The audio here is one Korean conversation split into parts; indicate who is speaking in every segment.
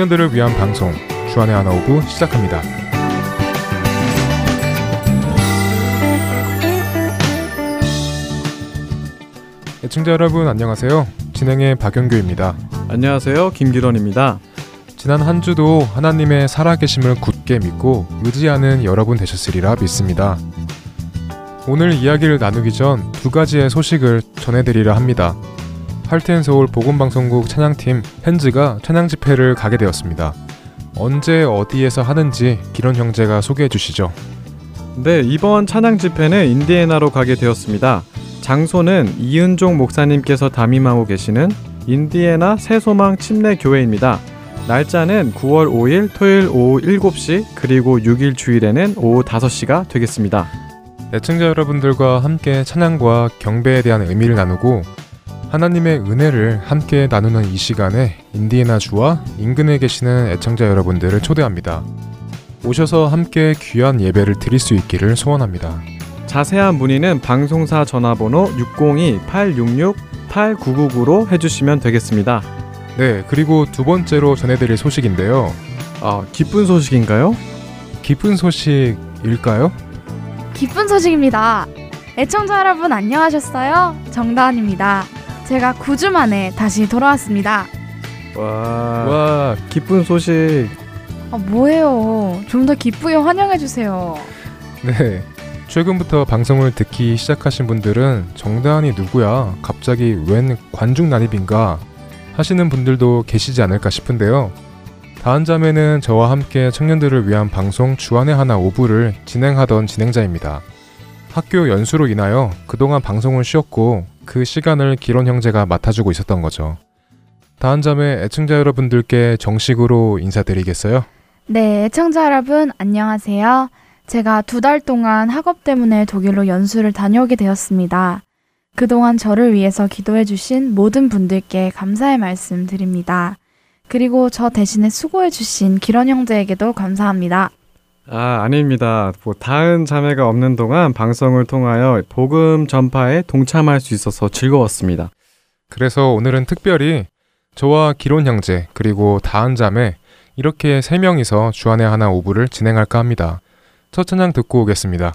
Speaker 1: 청년들을 위한 방송 주안의 하나 오브 시작합니다. 애청자 여러분 안녕하세요. 진행의 박영규입니다.
Speaker 2: 안녕하세요. 김기런입니다.
Speaker 1: 지난 한 주도 하나님의 살아계심을 굳게 믿고 의지하는 여러분 되셨으리라 믿습니다. 오늘 이야기를 나누기 전 두 가지의 소식을 전해드리려 합니다. 할텐 서울 보건방송국 찬양팀 헨즈가 찬양 집회를 가게 되었습니다. 언제 어디에서 하는지 기론 형제가 소개해 주시죠.
Speaker 2: 네, 이번 찬양 집회는 인디애나로 가게 되었습니다. 장소는 이은종 목사님께서 담임하고 계시는 인디애나 새소망 침례 교회입니다. 날짜는 9월 5일 토요일 오후 7시 그리고 6일 주일에는 오후 5시가 되겠습니다.
Speaker 1: 애청자 여러분들과 함께 찬양과 경배에 대한 의미를 나누고 하나님의 은혜를 함께 나누는 이 시간에 인디애나 주와 인근에 계시는 애청자 여러분들을 초대합니다. 오셔서 함께 귀한 예배를 드릴 수 있기를 소원합니다.
Speaker 2: 자세한 문의는 방송사 전화번호 602-866-8999로 해주시면 되겠습니다.
Speaker 1: 네, 그리고 두 번째로 전해드릴 소식인데요.
Speaker 2: 아, 기쁜 소식인가요?
Speaker 1: 기쁜 소식일까요?
Speaker 3: 기쁜 소식입니다. 애청자 여러분 안녕하셨어요? 정다은입니다. 제가 9주 만에 다시 돌아왔습니다.
Speaker 2: 와,
Speaker 1: 와,
Speaker 2: 기쁜 소식.
Speaker 3: 아, 뭐예요? 좀 더 기쁘게 환영해 주세요.
Speaker 1: 네. 최근부터 방송을 듣기 시작하신 분들은 정다은이 누구야? 갑자기 웬 관중 난입인가? 하시는 분들도 계시지 않을까 싶은데요. 다음 잠에는 저와 함께 청년들을 위한 방송 주안의 하나 오부를 진행하던 진행자입니다. 학교 연수로 인하여 그동안 방송을 쉬었고 그 시간을 기론 형제가 맡아주고 있었던 거죠. 다음 잠에 애청자 여러분들께 정식으로 인사드리겠어요?
Speaker 3: 네, 애청자 여러분 안녕하세요. 제가 두 달 동안 학업 때문에 독일로 연수를 다녀오게 되었습니다. 그동안 저를 위해서 기도해 주신 모든 분들께 감사의 말씀 드립니다. 그리고 저 대신에 수고해 주신 기런 형제에게도 감사합니다.
Speaker 2: 아, 아닙니다. 뭐 다은 자매가 없는 동안 방송을 통하여 복음 전파에 동참할 수 있어서 즐거웠습니다.
Speaker 1: 그래서 오늘은 특별히 저와 기론 형제 그리고 다은 자매 이렇게 세 명이서 주안의 하나 오부를 진행할까 합니다. 첫 찬양 듣고 오겠습니다.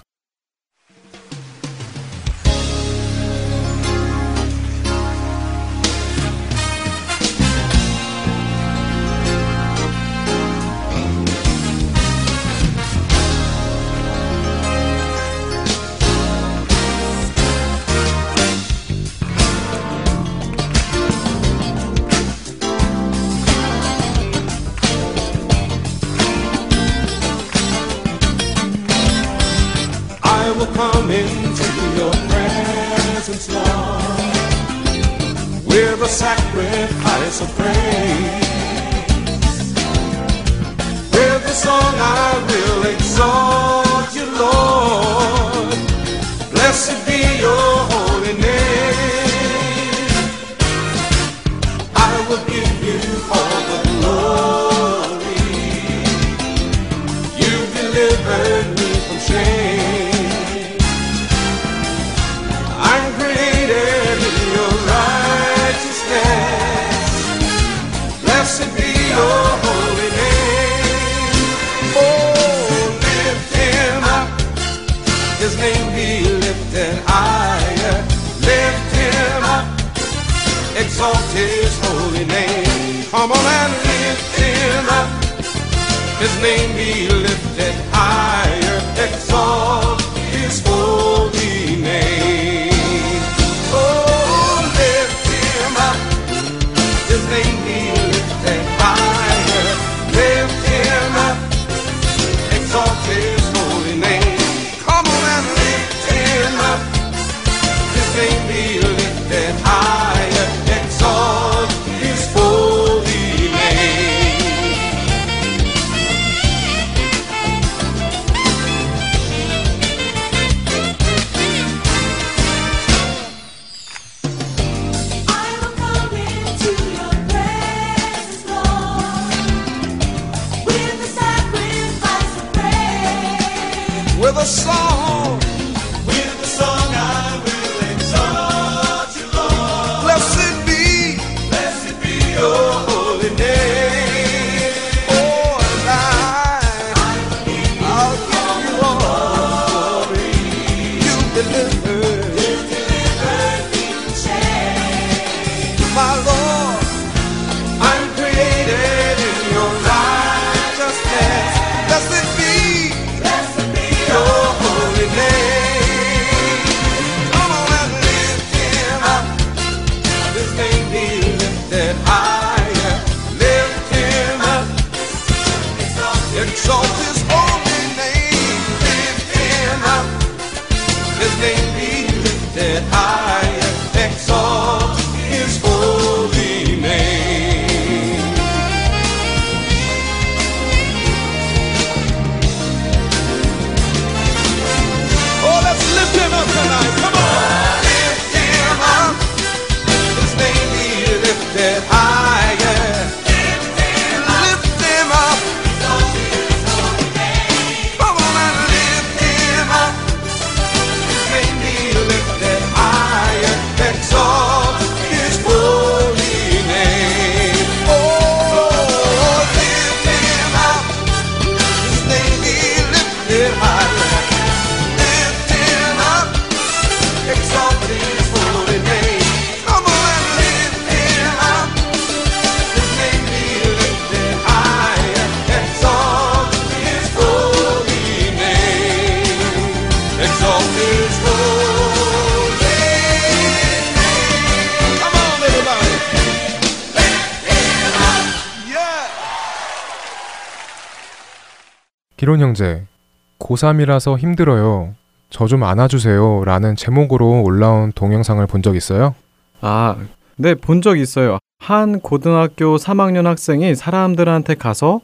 Speaker 1: 고3이라서 힘들어요. 저 좀 안아주세요. 라는 제목으로 올라온 동영상을 본 적 있어요?
Speaker 2: 아, 네, 본 적 있어요. 한 고등학교 3학년 학생이 사람들한테 가서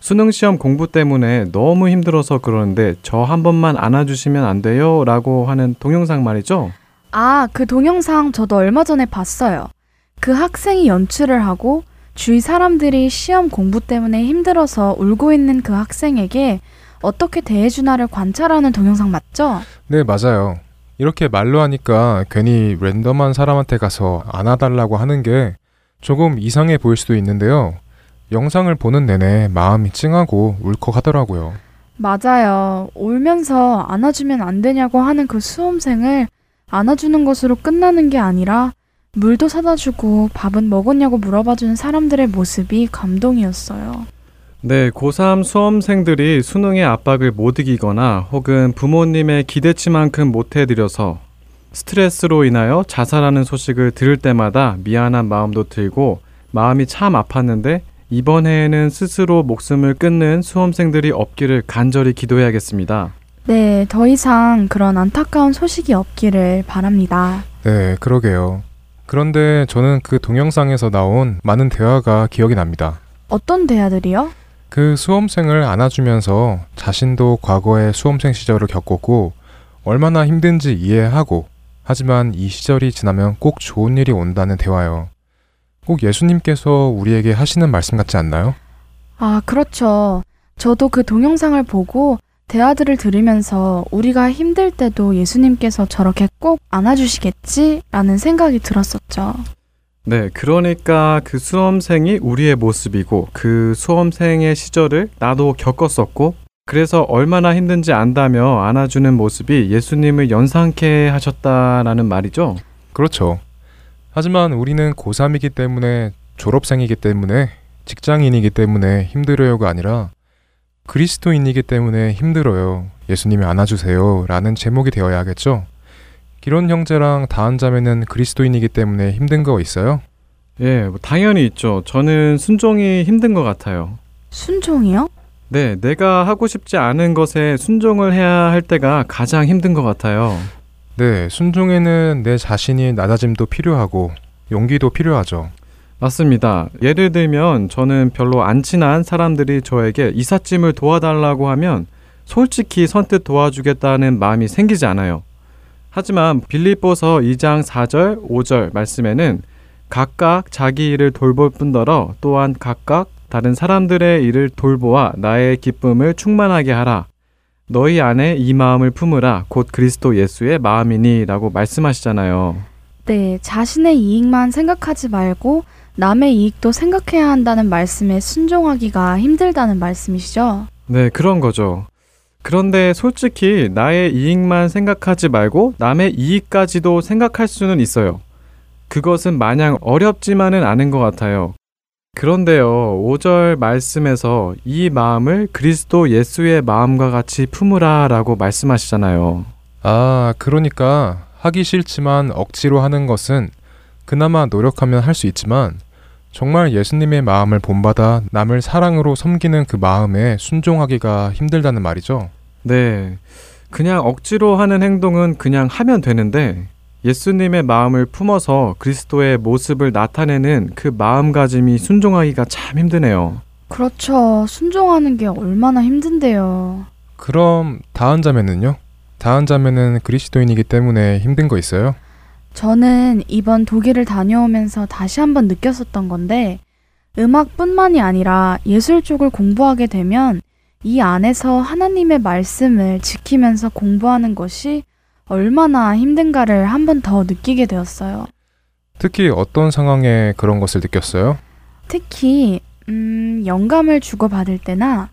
Speaker 2: 수능 시험 공부 때문에 너무 힘들어서 그러는데 저 한 번만 안아주시면 안 돼요? 라고 하는 동영상 말이죠.
Speaker 3: 아, 그 동영상 저도 얼마 전에 봤어요. 그 학생이 연출을 하고 주위 사람들이 시험 공부 때문에 힘들어서 울고 있는 그 학생에게 어떻게 대해주나를 관찰하는 동영상 맞죠?
Speaker 1: 네, 맞아요. 이렇게 말로 하니까 괜히 랜덤한 사람한테 가서 안아달라고 하는 게 조금 이상해 보일 수도 있는데요. 영상을 보는 내내 마음이 찡하고 울컥하더라고요.
Speaker 3: 맞아요. 울면서 안아주면 안 되냐고 하는 그 수험생을 안아주는 것으로 끝나는 게 아니라 물도 사다 주고 밥은 먹었냐고 물어봐 주는 사람들의 모습이 감동이었어요.
Speaker 2: 네, 고3 수험생들이 수능의 압박을 못 이기거나 혹은 부모님의 기대치만큼 못 해드려서 스트레스로 인하여 자살하는 소식을 들을 때마다 미안한 마음도 들고 마음이 참 아팠는데 이번 해에는 스스로 목숨을 끊는 수험생들이 없기를 간절히 기도해야겠습니다.
Speaker 3: 네, 더 이상 그런 안타까운 소식이 없기를 바랍니다.
Speaker 1: 네, 그러게요. 그런데 저는 그 동영상에서 나온 많은 대화가 기억이 납니다.
Speaker 3: 어떤 대화들이요?
Speaker 1: 그 수험생을 안아주면서 자신도 과거의 수험생 시절을 겪었고 얼마나 힘든지 이해하고 하지만 이 시절이 지나면 꼭 좋은 일이 온다는 대화요. 꼭 예수님께서 우리에게 하시는 말씀 같지 않나요?
Speaker 3: 아, 그렇죠. 저도 그 동영상을 보고 대화들을 들으면서 우리가 힘들 때도 예수님께서 저렇게 꼭 안아주시겠지? 라는 생각이 들었었죠.
Speaker 2: 네, 그러니까 그 수험생이 우리의 모습이고 그 수험생의 시절을 나도 겪었었고 그래서 얼마나 힘든지 안다며 안아주는 모습이 예수님을 연상케 하셨다라는 말이죠.
Speaker 1: 그렇죠. 하지만 우리는 고3이기 때문에 졸업생이기 때문에 직장인이기 때문에 힘들어요가 아니라 그리스도인이기 때문에 힘들어요. 예수님이 안아주세요. 라는 제목이 되어야 하겠죠. 기론 형제랑 다한 자매는 그리스도인이기 때문에 힘든 거 있어요?
Speaker 2: 예, 뭐 당연히 있죠. 저는 순종이 힘든 것 같아요.
Speaker 3: 순종이요?
Speaker 2: 네, 내가 하고 싶지 않은 것에 순종을 해야 할 때가 가장 힘든 것 같아요.
Speaker 1: 네, 순종에는 내 자신이 낮아짐도 필요하고 용기도 필요하죠.
Speaker 2: 맞습니다. 예를 들면 저는 별로 안 친한 사람들이 저에게 이삿짐을 도와달라고 하면 솔직히 선뜻 도와주겠다는 마음이 생기지 않아요. 하지만 빌립보서 2장 4절, 5절 말씀에는 각각 자기 일을 돌볼 뿐더러 또한 각각 다른 사람들의 일을 돌보아 나의 기쁨을 충만하게 하라. 너희 안에 이 마음을 품으라. 곧 그리스도 예수의 마음이니라고 말씀하시잖아요.
Speaker 3: 네, 자신의 이익만 생각하지 말고 남의 이익도 생각해야 한다는 말씀에 순종하기가 힘들다는 말씀이시죠?
Speaker 2: 네, 그런 거죠. 그런데 솔직히 나의 이익만 생각하지 말고 남의 이익까지도 생각할 수는 있어요. 그것은 마냥 어렵지만은 않은 것 같아요. 그런데요, 5절 말씀에서 이 마음을 그리스도 예수의 마음과 같이 품으라 라고 말씀하시잖아요.
Speaker 1: 아, 그러니까 하기 싫지만 억지로 하는 것은 그나마 노력하면 할 수 있지만 정말 예수님의 마음을 본받아 남을 사랑으로 섬기는 그 마음에 순종하기가 힘들다는 말이죠.
Speaker 2: 네. 그냥 억지로 하는 행동은 그냥 하면 되는데 예수님의 마음을 품어서 그리스도의 모습을 나타내는 그 마음가짐이 순종하기가 참 힘드네요.
Speaker 3: 그렇죠. 순종하는 게 얼마나 힘든데요.
Speaker 1: 그럼 다한 자매는요? 다한 자매는 그리스도인이기 때문에 힘든 거 있어요?
Speaker 3: 저는 이번 독일을 다녀오면서 다시 한번 느꼈었던 건데, 음악뿐만이 아니라 예술 쪽을 공부하게 되면 이 안에서 하나님의 말씀을 지키면서 공부하는 것이 얼마나 힘든가를 한 번 더 느끼게 되었어요.
Speaker 1: 특히 어떤 상황에 그런 것을 느꼈어요?
Speaker 3: 특히, 음, 영감을 주고받을 때나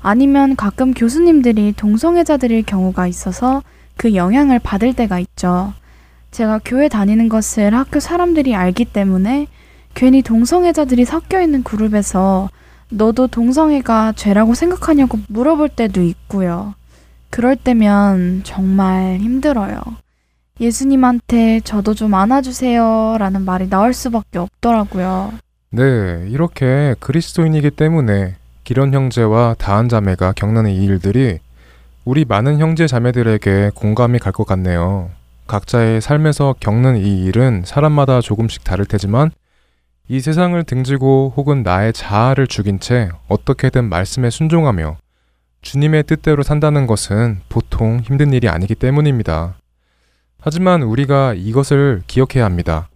Speaker 3: 아니면 가끔 교수님들이 동성애자들일 경우가 있어서 그 영향을 받을 때가 있죠. 제가 교회 다니는 것을 학교 사람들이 알기 때문에 괜히 동성애자들이 섞여 있는 그룹에서 너도 동성애가 죄라고 생각하냐고 물어볼 때도 있고요. 그럴 때면 정말 힘들어요. 예수님한테 저도 좀 안아주세요 라는 말이 나올 수밖에 없더라고요.
Speaker 1: 네, 이렇게 그리스도인이기 때문에 기런 형제와 다한 자매가 겪는 이 일들이 우리 많은 형제 자매들에게 공감이 갈 것 같네요. 각자의 삶에서 겪는 이 일은 사람마다 조금씩 다를 테지만 이 세상을 등지고 혹은 나의 자아를 죽인 채 어떻게든 말씀에 순종하며 주님의 뜻대로 산다는 것은 보통 힘든 일이 아니기 때문입니다. 하지만 우리가 이것을 기억해야 합니다.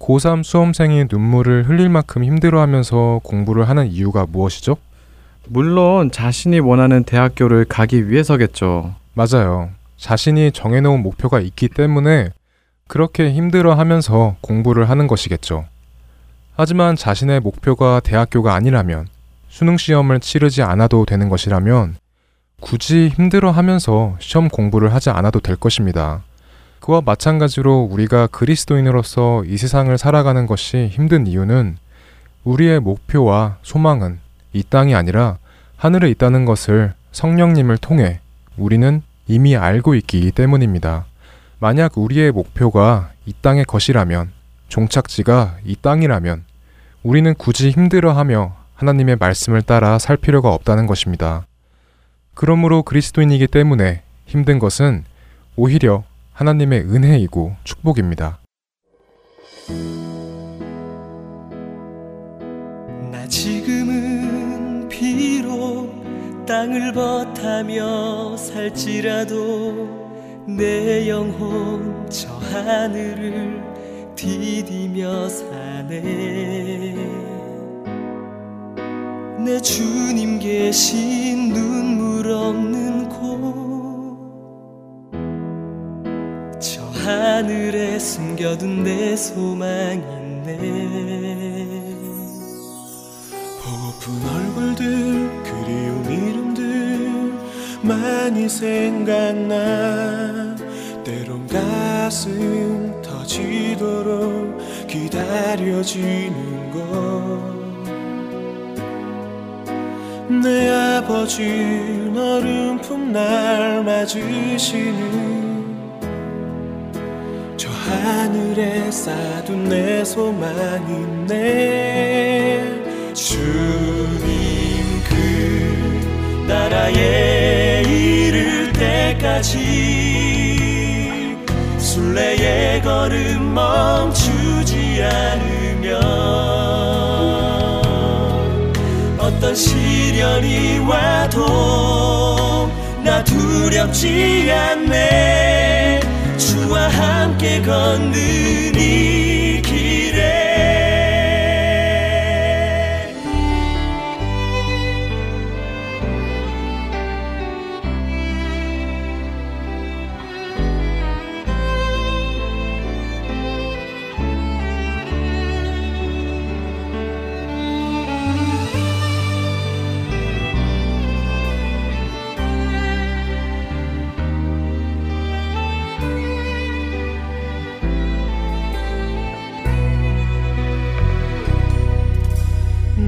Speaker 1: 고3 수험생이 눈물을 흘릴 만큼 힘들어 하면서 공부를 하는 이유가 무엇이죠?
Speaker 2: 물론 자신이 원하는 대학교를 가기 위해서겠죠.
Speaker 1: 맞아요. 자신이 정해놓은 목표가 있기 때문에 그렇게 힘들어 하면서 공부를 하는 것이겠죠. 하지만 자신의 목표가 대학교가 아니라면 수능 시험을 치르지 않아도 되는 것이라면 굳이 힘들어 하면서 시험 공부를 하지 않아도 될 것입니다. 그와 마찬가지로 우리가 그리스도인으로서 이 세상을 살아가는 것이 힘든 이유는 우리의 목표와 소망은 이 땅이 아니라 하늘에 있다는 것을 성령님을 통해 우리는 이미 알고 있기 때문입니다. 만약 우리의 목표가 이 땅의 것이라면, 종착지가 이 땅이라면, 우리는 굳이 힘들어하며 하나님의 말씀을 따라 살 필요가 없다는 것입니다. 그러므로 그리스도인이기 때문에 힘든 것은 오히려 하나님의 은혜이고 축복입니다.
Speaker 4: 나 비록 땅을 버타며 살지라도 내 영혼 저 하늘을 디디며 사네. 내 주님 계신 눈물 없는 곳 저 하늘에 숨겨둔 내 소망 있네
Speaker 5: 보고픈 얼굴들 그리운 이름들 많이 생각나. 때론 가슴 터지도록 기다려지는 것 내 아버지 너른 품 날 맞으시는 저 하늘에 쌓둔 내 소망이 네
Speaker 4: 주님 그 나라에 이를 때까지 순례의 걸음 멈추지 않으면 어떤 시련이 와도 나 두렵지 않네. 주와 함께 걷는 이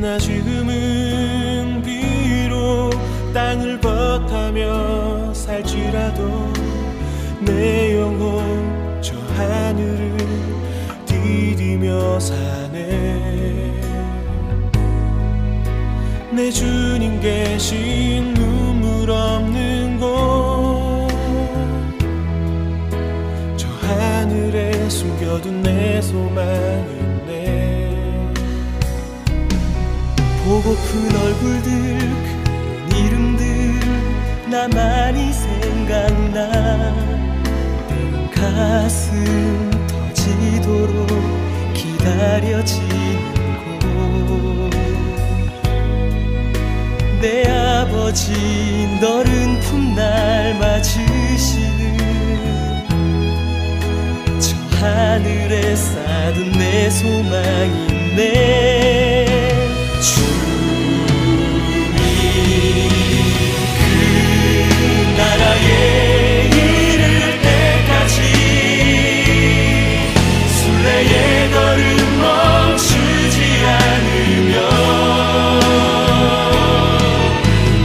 Speaker 5: 나 지금은 비록 땅을 버타며 살지라도 내 영혼 저 하늘을 디디며 사네. 내 주님 계신 눈물 없는 곳 저 하늘에 숨겨둔 내 소망이
Speaker 4: 보고픈 얼굴들 그 이름들 나만이 생각나. 가슴 터지도록 기다려지는 곳내 아버지 너른 품날 맞으시는 저 하늘에 쌓은 내 소망이 있 나라에 이를 때까지 순례의 걸음 멈추지 않으면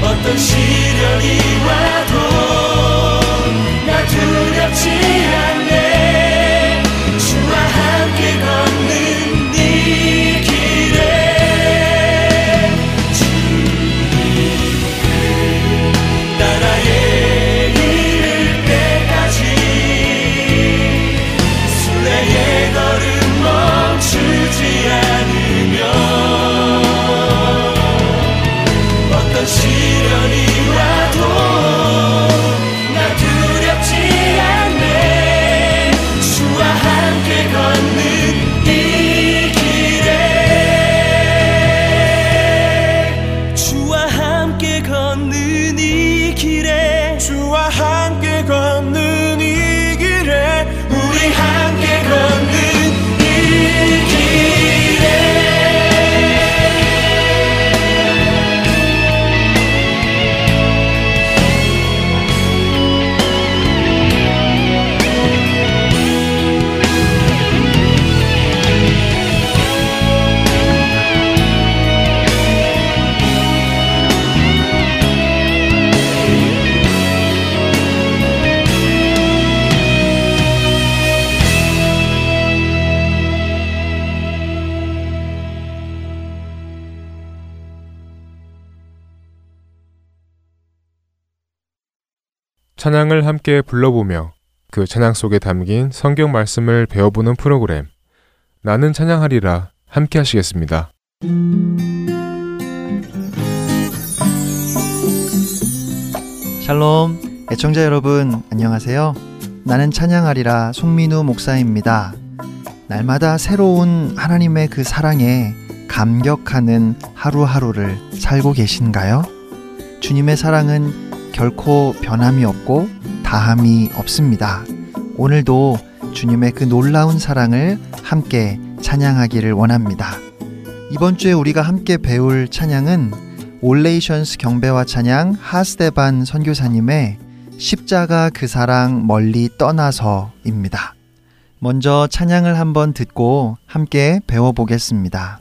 Speaker 4: 어떤 시련이
Speaker 1: 찬양을 함께 불러보며 그 찬양 속에 담긴 성경 말씀을 배워보는 프로그램 나는 찬양하리라 함께 하시겠습니다.
Speaker 6: 샬롬, 애청자 여러분, 안녕하세요. 나는 찬양하리라 송민우 목사입니다. 날마다 새로운 하나님의 그 사랑에 감격하는 하루하루를 살고 계신가요? 주님의 사랑은 결코 변함이 없고 다함이 없습니다. 오늘도 주님의 그 놀라운 사랑을 함께 찬양하기를 원합니다. 이번 주에 우리가 함께 배울 찬양은 올레이션스 경배와 찬양 하스데반 선교사님의 십자가 그 사랑 멀리 떠나서입니다. 먼저 찬양을 한번 듣고 함께 배워보겠습니다.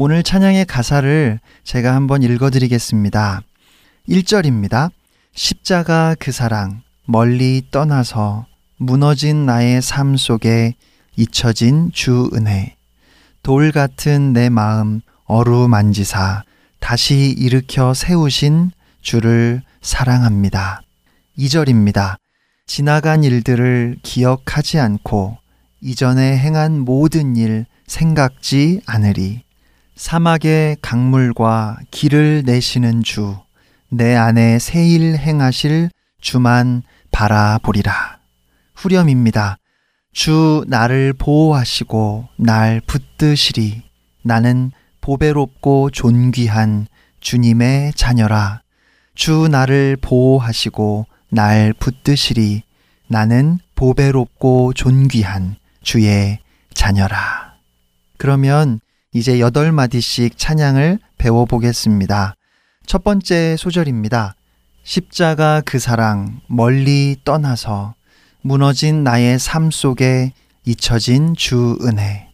Speaker 6: 오늘 찬양의 가사를 제가 한번 읽어드리겠습니다. 1절입니다. 십자가 그 사랑 멀리 떠나서 무너진 나의 삶 속에 잊혀진 주 은혜 돌 같은 내 마음 어루만지사 다시 일으켜 세우신 주를 사랑합니다. 2절입니다. 지나간 일들을 기억하지 않고 이전에 행한 모든 일 생각지 않으리. 사막의 강물과 길을 내시는 주, 내 안에 새일 행하실 주만 바라보리라. 후렴입니다. 주 나를 보호하시고 날 붙드시리. 나는 보배롭고 존귀한 주님의 자녀라. 주 나를 보호하시고 날 붙드시리. 나는 보배롭고 존귀한 주의 자녀라. 그러면 이제 여덟 마디씩 찬양을 배워보겠습니다. 첫 번째 소절입니다. 십자가 그 사랑 멀리 떠나서 무너진 나의 삶 속에 잊혀진 주 은혜.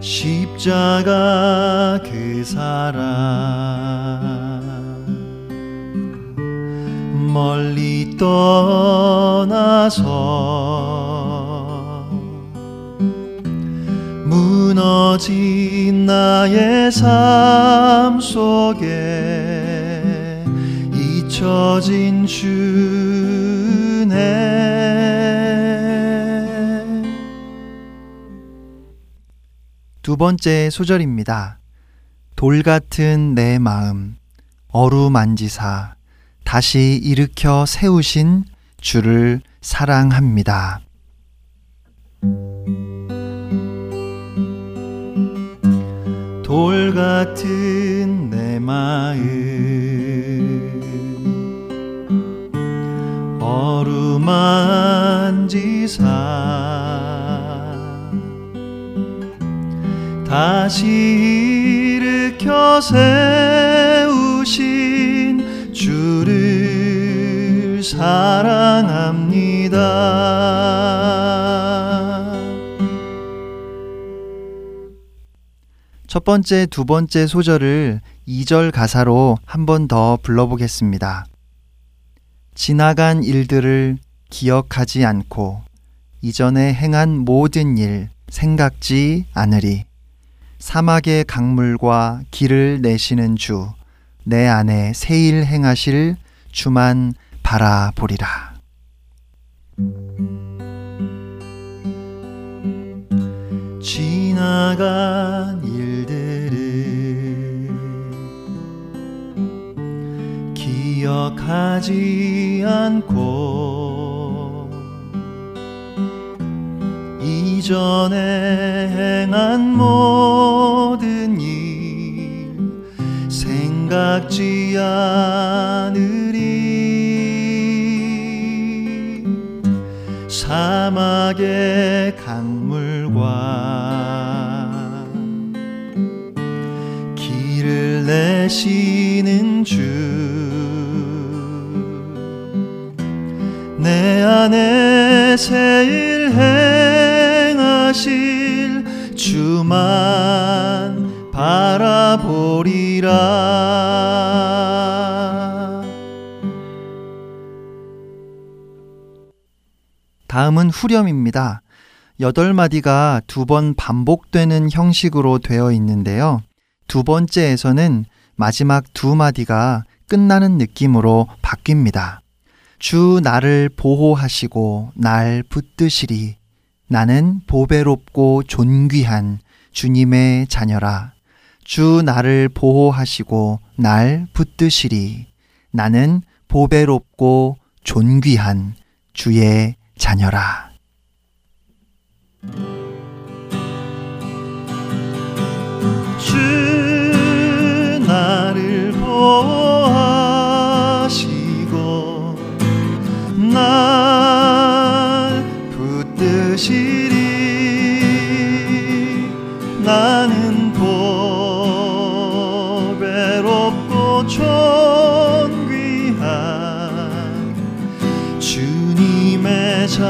Speaker 6: 십자가 그 사랑 멀리 떠나서 무너진 나의 삶 속에 잊혀진 주네 두 번째 소절입니다. 돌 같은 내 마음 어루만지사 다시 일으켜 세우신 주를 사랑합니다. 돌 같은 내 마음 어루만 지사 다시 일으켜 세우신 주를 사랑합니다. 첫 번째, 두 번째 소절을 2절 가사로 한 번 더 불러보겠습니다. 지나간 일들을 기억하지 않고 이전에 행한 모든 일 생각지 않으리. 사막의 강물과 길을 내시는 주, 내 안에 새일 행하실 주만 바라보리라. 지나간 일들을 기억하지 않고 이전에 행한 모 지 않으리 사막의 강물과 길을 내시는 주 내 안에 새일 행하실 주만 바라보리라 다음은 후렴입니다. 여덟 마디가 두 번 반복되는 형식으로 되어 있는데요. 두 번째에서는 마지막 두 마디가 끝나는 느낌으로 바뀝니다. 주 나를 보호하시고 날 붙드시리. 나는 보배롭고 존귀한 주님의 자녀라. 주 나를 보호하시고 날 붙드시리. 나는 보배롭고 존귀한 주의 자녀라. 주 나를 보호하시고 날 붙드시리 나 주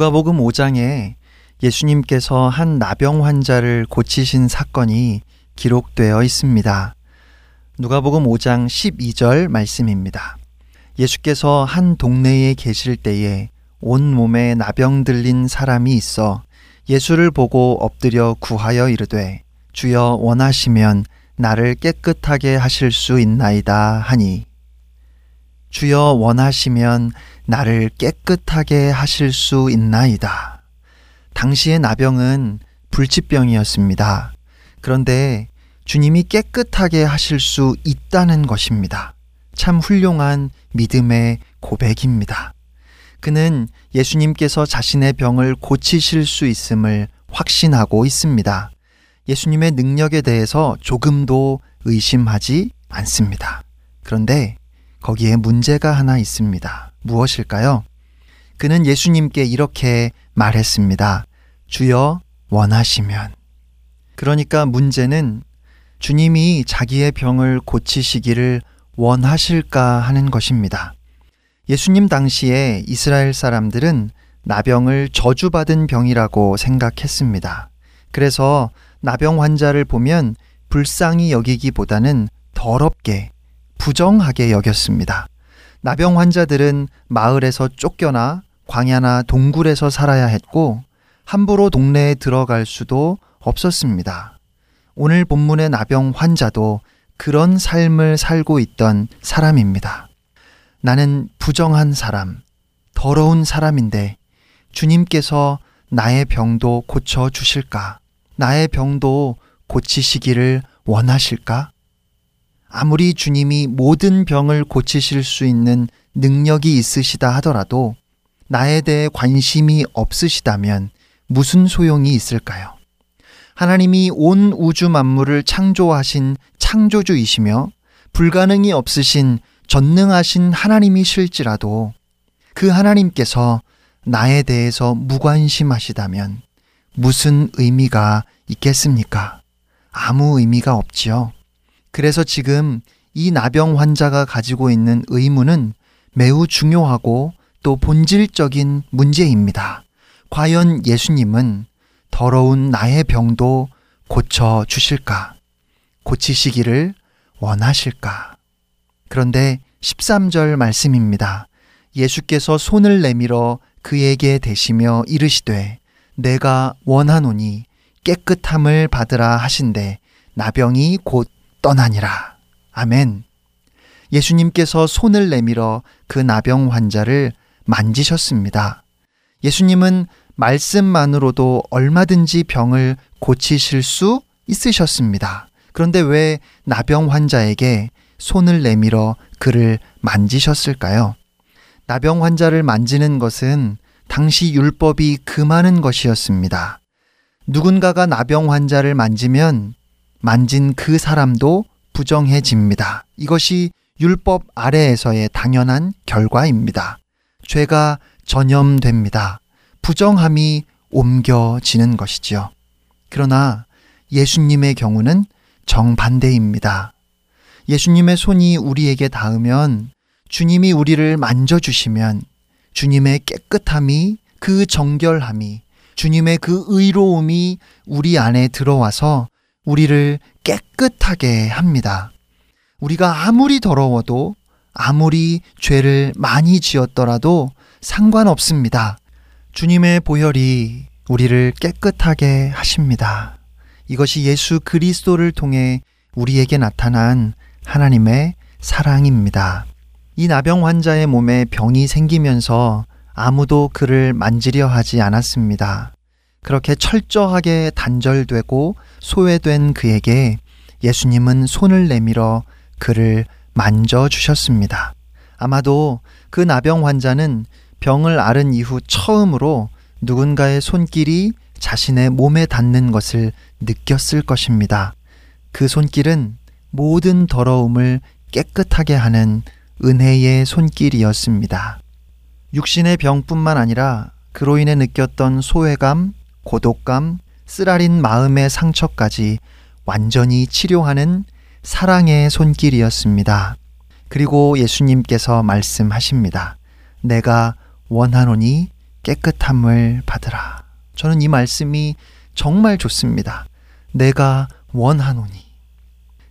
Speaker 6: 누가복음 5장에 예수님께서 한 나병 환자를 고치신 사건이 기록되어 있습니다. 누가복음 5장 12절 말씀입니다. 예수께서 한 동네에 계실 때에 온 몸에 나병 들린 사람이 있어 예수를 보고 엎드려 구하여 이르되 주여 원하시면 나를 깨끗하게 하실 수 있나이다 하니 주여 원하시면 나를 깨끗하게 하실 수 있나이다. 당시의 나병은 불치병이었습니다. 그런데 주님이 깨끗하게 하실 수 있다는 것입니다. 참 훌륭한 믿음의 고백입니다. 그는 예수님께서 자신의 병을 고치실 수 있음을 확신하고 있습니다. 예수님의 능력에 대해서 조금도 의심하지 않습니다. 그런데 거기에 문제가 하나 있습니다. 무엇일까요? 그는 예수님께 이렇게 말했습니다. 주여 원하시면. 그러니까 문제는 주님이 자기의 병을 고치시기를 원하실까 하는 것입니다. 예수님 당시에 이스라엘 사람들은 나병을 저주받은 병이라고 생각했습니다. 그래서 나병 환자를 보면 불쌍히 여기기보다는 더럽게, 부정하게 여겼습니다. 나병 환자들은 마을에서 쫓겨나 광야나 동굴에서 살아야 했고 함부로 동네에 들어갈 수도 없었습니다. 오늘 본문의 나병 환자도 그런 삶을 살고 있던 사람입니다. 나는 부정한 사람, 더러운 사람인데 주님께서 나의 병도 고쳐 주실까? 나의 병도 고치시기를 원하실까? 아무리 주님이 모든 병을 고치실 수 있는 능력이 있으시다 하더라도 나에 대해 관심이 없으시다면 무슨 소용이 있을까요? 하나님이 온 우주 만물을 창조하신 창조주이시며 불가능이 없으신 전능하신 하나님이실지라도 그 하나님께서 나에 대해서 무관심하시다면 무슨 의미가 있겠습니까? 아무 의미가 없지요. 그래서 지금 이 나병 환자가 가지고 있는 의문은 매우 중요하고 또 본질적인 문제입니다. 과연 예수님은 더러운 나의 병도 고쳐 주실까? 고치시기를 원하실까? 그런데 13절 말씀입니다. 예수께서 손을 내밀어 그에게 대시며 이르시되 내가 원하노니 깨끗함을 받으라 하신대 나병이 곧 떠나니라. 아멘. 예수님께서 손을 내밀어 그 나병 환자를 만지셨습니다. 예수님은 말씀만으로도 얼마든지 병을 고치실 수 있으셨습니다. 그런데 왜 나병 환자에게 손을 내밀어 그를 만지셨을까요? 나병 환자를 만지는 것은 당시 율법이 금하는 것이었습니다. 누군가가 나병 환자를 만지면 만진 그 사람도 부정해집니다. 이것이 율법 아래에서의 당연한 결과입니다. 죄가 전염됩니다. 부정함이 옮겨지는 것이지요. 그러나 예수님의 경우는 정반대입니다. 예수님의 손이 우리에게 닿으면 주님이 우리를 만져주시면 주님의 깨끗함이 그 정결함이 주님의 그 의로움이 우리 안에 들어와서 우리를 깨끗하게 합니다. 우리가 아무리 더러워도 아무리 죄를 많이 지었더라도 상관없습니다. 주님의 보혈이 우리를 깨끗하게 하십니다. 이것이 예수 그리스도를 통해 우리에게 나타난 하나님의 사랑입니다. 이 나병 환자의 몸에 병이 생기면서 아무도 그를 만지려 하지 않았습니다. 그렇게 철저하게 단절되고 소외된 그에게 예수님은 손을 내밀어 그를 만져주셨습니다. 아마도 그 나병 환자는 병을 앓은 이후 처음으로 누군가의 손길이 자신의 몸에 닿는 것을 느꼈을 것입니다. 그 손길은 모든 더러움을 깨끗하게 하는 은혜의 손길이었습니다. 육신의 병뿐만 아니라 그로 인해 느꼈던 소외감, 고독감, 쓰라린 마음의 상처까지 완전히 치료하는 사랑의 손길이었습니다. 그리고 예수님께서 말씀하십니다. 내가 원하노니 깨끗함을 받으라. 저는 이 말씀이 정말 좋습니다. 내가 원하노니.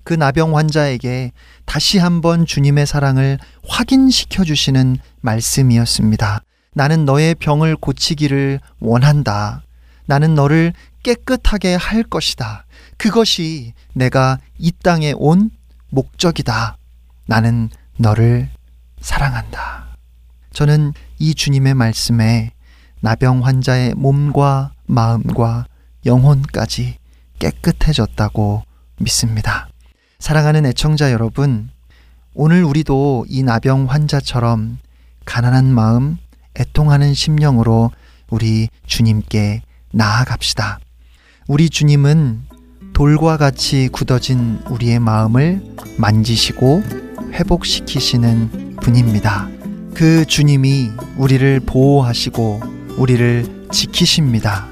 Speaker 6: 그 나병 환자에게 다시 한번 주님의 사랑을 확인시켜 주시는 말씀이었습니다. 나는 너의 병을 고치기를 원한다. 나는 너를 깨끗하게 할 것이다. 그것이 내가 이 땅에 온 목적이다. 나는 너를 사랑한다. 저는 이 주님의 말씀에 나병 환자의 몸과 마음과 영혼까지 깨끗해졌다고 믿습니다. 사랑하는 애청자 여러분, 오늘 우리도 이 나병 환자처럼 가난한 마음, 애통하는 심령으로 우리 주님께 나아갑시다. 우리 주님은 돌과 같이 굳어진 우리의 마음을 만지시고 회복시키시는 분입니다. 그 주님이 우리를 보호하시고 우리를 지키십니다.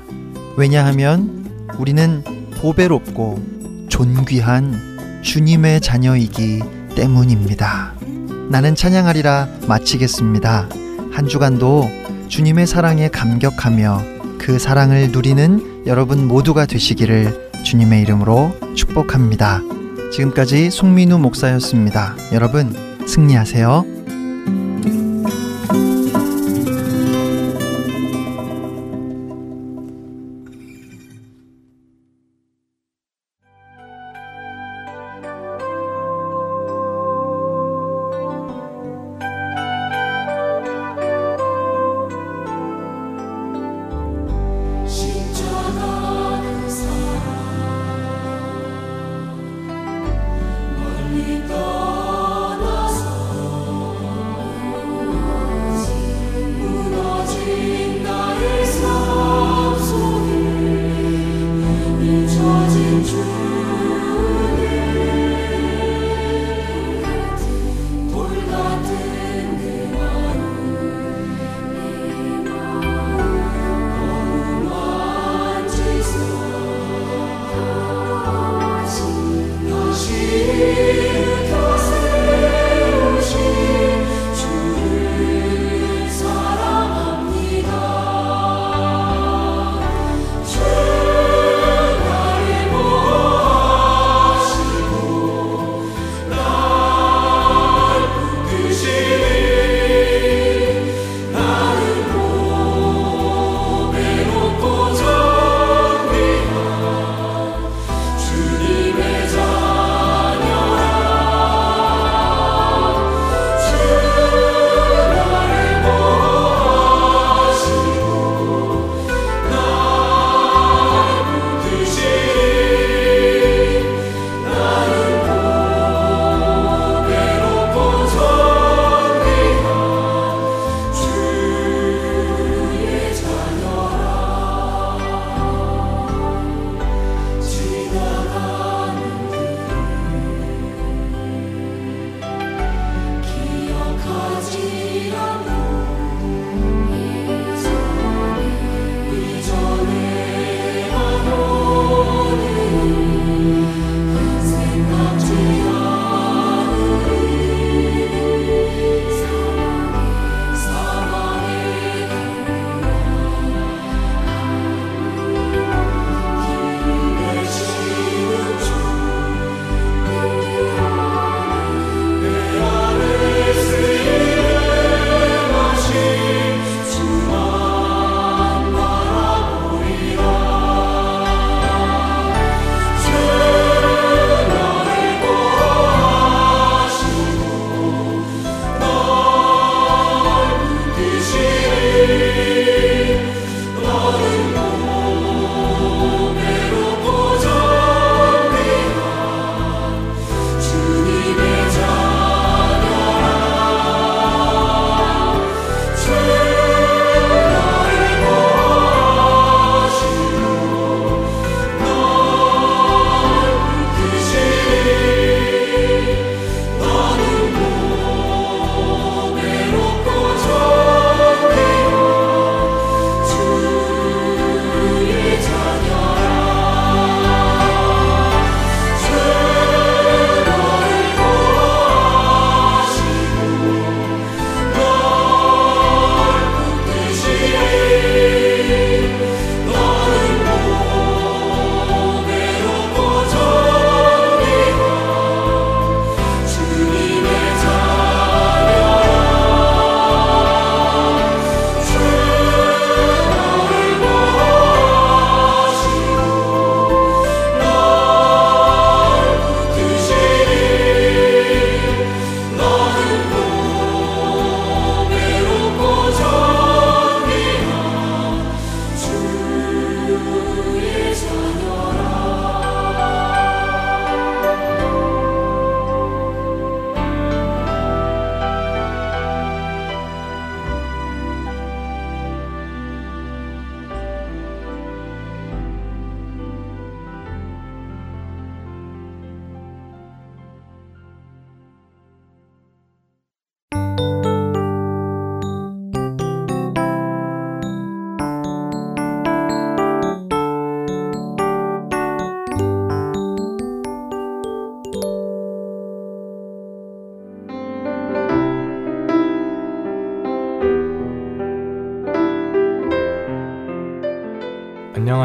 Speaker 6: 왜냐하면 우리는 보배롭고 존귀한 주님의 자녀이기 때문입니다. 나는 찬양하리라 마치겠습니다. 한 주간도 주님의 사랑에 감격하며 그 사랑을 누리는 여러분 모두가 되시기를 주님의 이름으로 축복합니다. 지금까지 송민우 목사였습니다. 여러분, 승리하세요.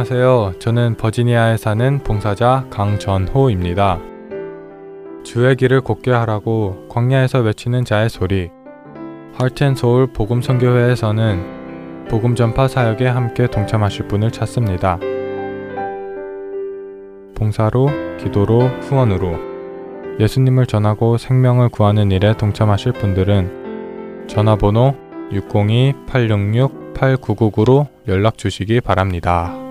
Speaker 1: 안녕하세요. 저는 버지니아에 사는 봉사자 강전호입니다. 주의 길을 곧게 하라고 광야에서 외치는 자의 소리. 하트앤소울 복음선교회에서는 복음 전파 사역에 함께 동참하실 분을 찾습니다. 봉사로, 기도로, 후원으로 예수님을 전하고 생명을 구하는 일에 동참하실 분들은 전화번호 602-866-8999로 연락 주시기 바랍니다.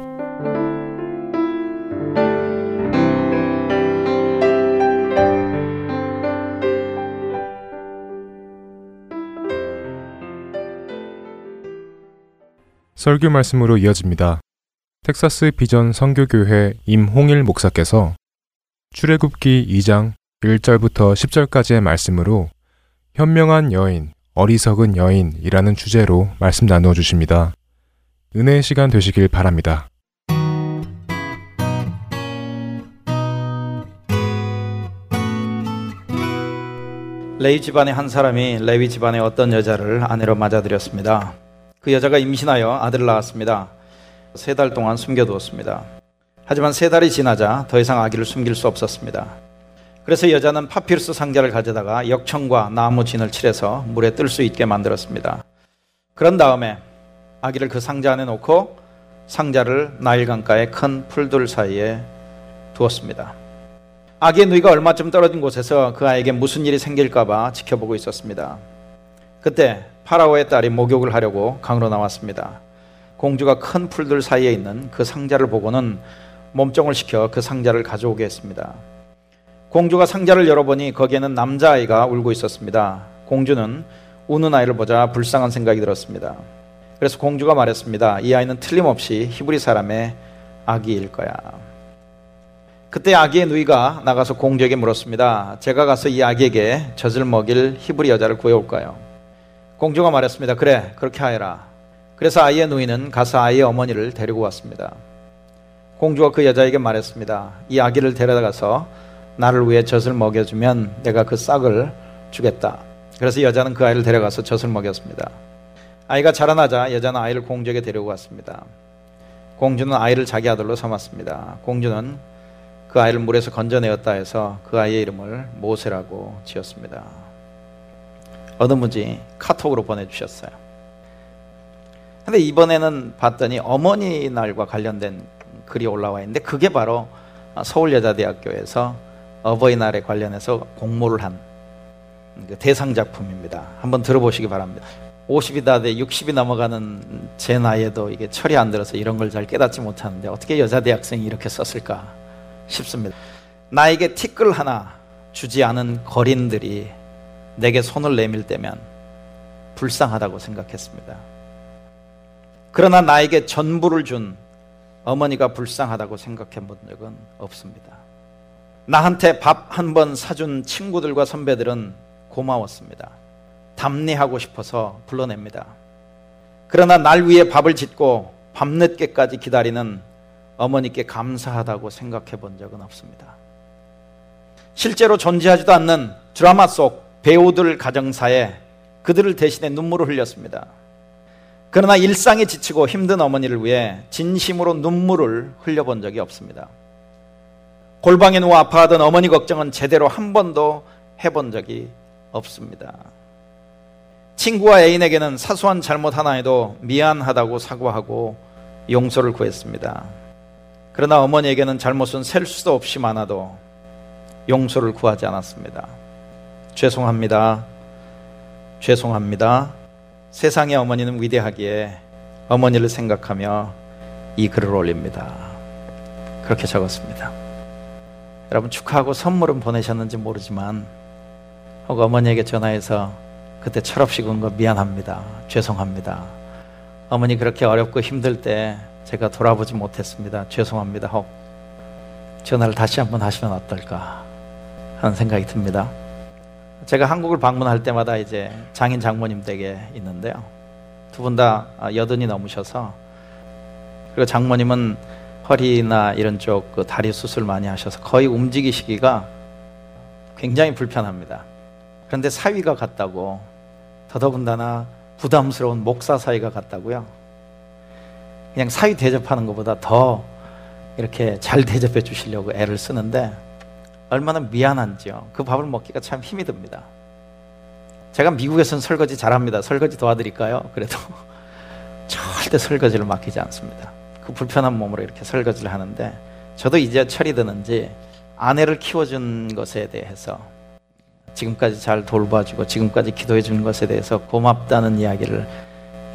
Speaker 1: 설교 말씀으로 이어집니다. 텍사스 비전 선교교회 임홍일 목사께서 출애굽기 2장 1절부터 10절까지의 말씀으로 현명한 여인, 어리석은 여인이라는 주제로 말씀 나누어 주십니다. 은혜의 시간 되시길 바랍니다.
Speaker 7: 레위 집안의 한 사람이 레위 집안의 어떤 여자를 아내로 맞아들였습니다. 그 여자가 임신하여 아들을 낳았습니다. 세 달 동안 숨겨두었습니다. 하지만 세 달이 지나자 더 이상 아기를 숨길 수 없었습니다. 그래서 여자는 파피루스 상자를 가져다가 역청과 나무 진을 칠해서 물에 뜰 수 있게 만들었습니다. 그런 다음에 아기를 그 상자 안에 놓고 상자를 나일강가의 큰 풀들 사이에 두었습니다. 아기의 누이가 얼마쯤 떨어진 곳에서 그 아이에게 무슨 일이 생길까봐 지켜보고 있었습니다. 그때 파라오의 딸이 목욕을 하려고 강으로 나왔습니다. 공주가 큰 풀들 사이에 있는 그 상자를 보고는 몸종을 시켜 그 상자를 가져오게 했습니다. 공주가 상자를 열어보니 거기에는 남자아이가 울고 있었습니다. 공주는 우는 아이를 보자 불쌍한 생각이 들었습니다. 그래서 공주가 말했습니다. 이 아이는 틀림없이 히브리 사람의 아기일 거야. 그때 아기의 누이가 나가서 공주에게 물었습니다. 제가 가서 이 아기에게 젖을 먹일 히브리 여자를 구해올까요? 공주가 말했습니다. 그래, 그렇게 하여라. 그래서 아이의 누이는 가서 아이의 어머니를 데리고 왔습니다. 공주가 그 여자에게 말했습니다. 이 아기를 데려다가서 나를 위해 젖을 먹여주면 내가 그 싹을 주겠다. 그래서 여자는 그 아이를 데려가서 젖을 먹였습니다. 아이가 자라나자 여자는 아이를 공주에게 데리고 갔습니다. 공주는 아이를 자기 아들로 삼았습니다. 공주는 그 아이를 물에서 건져내었다 해서 그 아이의 이름을 모세라고 지었습니다. 어느 분이 카톡으로 보내주셨어요. 근데 이번에는 봤더니 어머니 날과 관련된 글이 올라와 있는데 그게 바로 서울여자대학교에서 어버이날에 관련해서 공모를 한그 대상 작품입니다. 한번 들어보시기 바랍니다. 50이 다 돼 60이 넘어가는 제 나이에도 이게 철이 안 들어서 이런 걸 잘 깨닫지 못하는데 어떻게 여자 대학생이 이렇게 썼을까 싶습니다. 나에게 티끌 하나 주지 않은 거린들이 내게 손을 내밀 때면 불쌍하다고 생각했습니다. 그러나 나에게 전부를 준 어머니가 불쌍하다고 생각해 본 적은 없습니다. 나한테 밥 한 번 사준 친구들과 선배들은 고마웠습니다. 답례하고 싶어서 불러냅니다. 그러나 날 위해 밥을 짓고 밤늦게까지 기다리는 어머니께 감사하다고 생각해 본 적은 없습니다. 실제로 존재하지도 않는 드라마 속 배우들 가정사에 그들을 대신해 눈물을 흘렸습니다. 그러나 일상에 지치고 힘든 어머니를 위해 진심으로 눈물을 흘려본 적이 없습니다. 골방에 누워 아파하던 어머니 걱정은 제대로 한 번도 해본 적이 없습니다. 친구와 애인에게는 사소한 잘못 하나에도 미안하다고 사과하고 용서를 구했습니다. 그러나 어머니에게는 잘못은 셀 수도 없이 많아도 용서를 구하지 않았습니다. 죄송합니다. 죄송합니다. 세상의 어머니는 위대하기에 어머니를 생각하며 이 글을 올립니다. 그렇게 적었습니다. 여러분 축하하고 선물은 보내셨는지 모르지만 혹 어머니에게 전화해서 그때 철없이 군 거 미안합니다. 죄송합니다. 어머니 그렇게 어렵고 힘들 때 제가 돌아보지 못했습니다. 죄송합니다. 혹 전화를 다시 한번 하시면 어떨까 하는 생각이 듭니다. 제가 한국을 방문할 때마다 이제 장인 장모님 댁에 있는데요. 두 분 다 여든이 넘으셔서 그리고 장모님은 허리나 이런 쪽 그 다리 수술 많이 하셔서 거의 움직이시기가 굉장히 불편합니다. 그런데 사위가 같다고 더더군다나 부담스러운 목사 사이가 같다고요. 그냥 사위 대접하는 것보다 더 이렇게 잘 대접해 주시려고 애를 쓰는데 얼마나 미안한지요. 그 밥을 먹기가 참 힘이 듭니다. 제가 미국에서는 설거지 잘합니다. 설거지 도와드릴까요? 그래도 절대 설거지를 맡기지 않습니다. 그 불편한 몸으로 이렇게 설거지를 하는데 저도 이제 철이 드는지 아내를 키워준 것에 대해서 지금까지 잘 돌봐주고 지금까지 기도해 준 것에 대해서 고맙다는 이야기를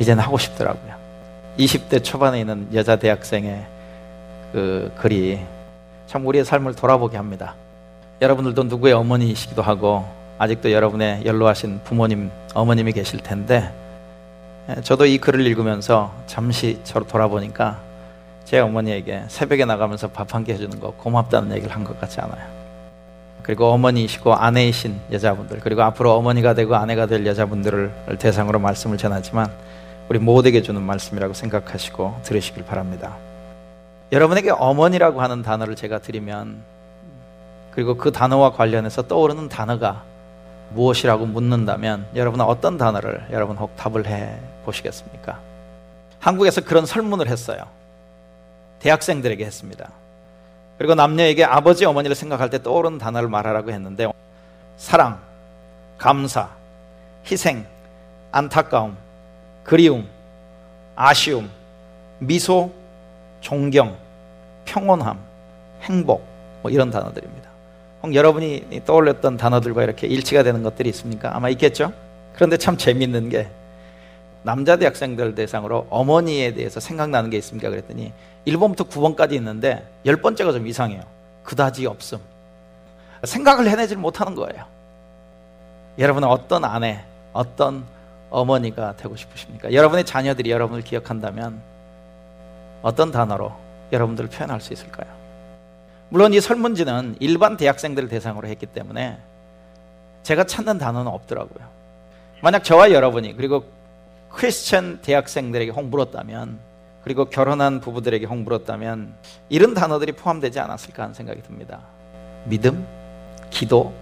Speaker 7: 이제는 하고 싶더라고요. 20대 초반에 있는 여자 대학생의 그 글이 참 우리의 삶을 돌아보게 합니다. 여러분들도 누구의 어머니이시기도 하고 아직도 여러분의 연로하신 부모님, 어머님이 계실 텐데 예, 저도 이 글을 읽으면서 잠시 저로 돌아보니까 제 어머니에게 새벽에 나가면서 밥 한 끼 해주는 거 고맙다는 얘기를 한 것 같지 않아요. 그리고 어머니이시고 아내이신 여자분들 그리고 앞으로 어머니가 되고 아내가 될 여자분들을 대상으로 말씀을 전하지만 우리 모두에게 주는 말씀이라고 생각하시고 들으시길 바랍니다. 여러분에게 어머니라고 하는 단어를 제가 드리면 그리고 그 단어와 관련해서 떠오르는 단어가 무엇이라고 묻는다면 여러분은 어떤 단어를 여러분 혹 답을 해 보시겠습니까? 한국에서 그런 설문을 했어요. 대학생들에게 했습니다. 그리고 남녀에게 아버지 어머니를 생각할 때 떠오르는 단어를 말하라고 했는데 사랑, 감사, 희생, 안타까움, 그리움, 아쉬움, 미소, 존경, 평온함, 행복 뭐 이런 단어들입니다. 혹 여러분이 떠올렸던 단어들과 이렇게 일치가 되는 것들이 있습니까? 아마 있겠죠. 그런데 참 재밌는 게 남자 대학생들 대상으로 어머니에 대해서 생각나는 게 있습니까? 그랬더니 1번부터 9번까지 있는데 열 번째가 좀 이상해요. 그다지 없음. 생각을 해내질 못하는 거예요. 여러분은 어떤 아내, 어떤 어머니가 되고 싶으십니까? 여러분의 자녀들이 여러분을 기억한다면 어떤 단어로 여러분들을 표현할 수 있을까요? 물론 이 설문지는 일반 대학생들을 대상으로 했기 때문에 제가 찾는 단어는 없더라고요. 만약 저와 여러분이 그리고 크리스천 대학생들에게 홍 물었다면 그리고 결혼한 부부들에게 홍 물었다면 이런 단어들이 포함되지 않았을까 하는 생각이 듭니다. 믿음, 기도,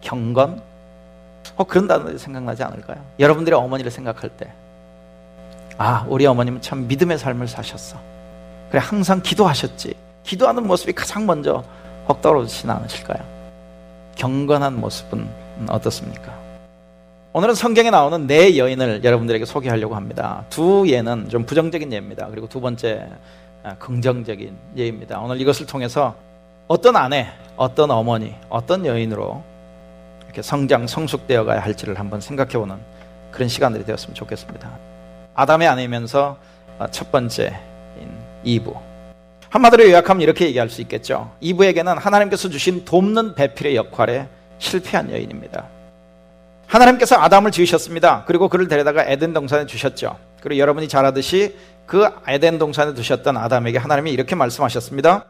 Speaker 7: 경건, 어, 그런 단어들이 생각나지 않을까요? 여러분들의 어머니를 생각할 때, 아, 우리 어머님은 참 믿음의 삶을 사셨어. 그래, 항상 기도하셨지. 기도하는 모습이 가장 먼저 혹 떠오르시지 않으실까요? 경건한 모습은 어떻습니까? 오늘은 성경에 나오는 네 여인을 여러분들에게 소개하려고 합니다. 두 예는 좀 부정적인 예입니다. 그리고 두 번째 아, 긍정적인 예입니다. 오늘 이것을 통해서 어떤 아내, 어떤 어머니, 어떤 여인으로 이렇게 성장, 성숙되어 가야 할지를 한번 생각해 보는 그런 시간들이 되었으면 좋겠습니다. 아담의 아내면서 첫 번째인 이브. 한마디로 요약하면 이렇게 얘기할 수 있겠죠. 이브에게는 하나님께서 주신 돕는 배필의 역할에 실패한 여인입니다. 하나님께서 아담을 지으셨습니다. 그리고 그를 데려다가 에덴 동산에 주셨죠. 그리고 여러분이 잘 아듯이 그 에덴 동산에 두셨던 아담에게 하나님이 이렇게 말씀하셨습니다.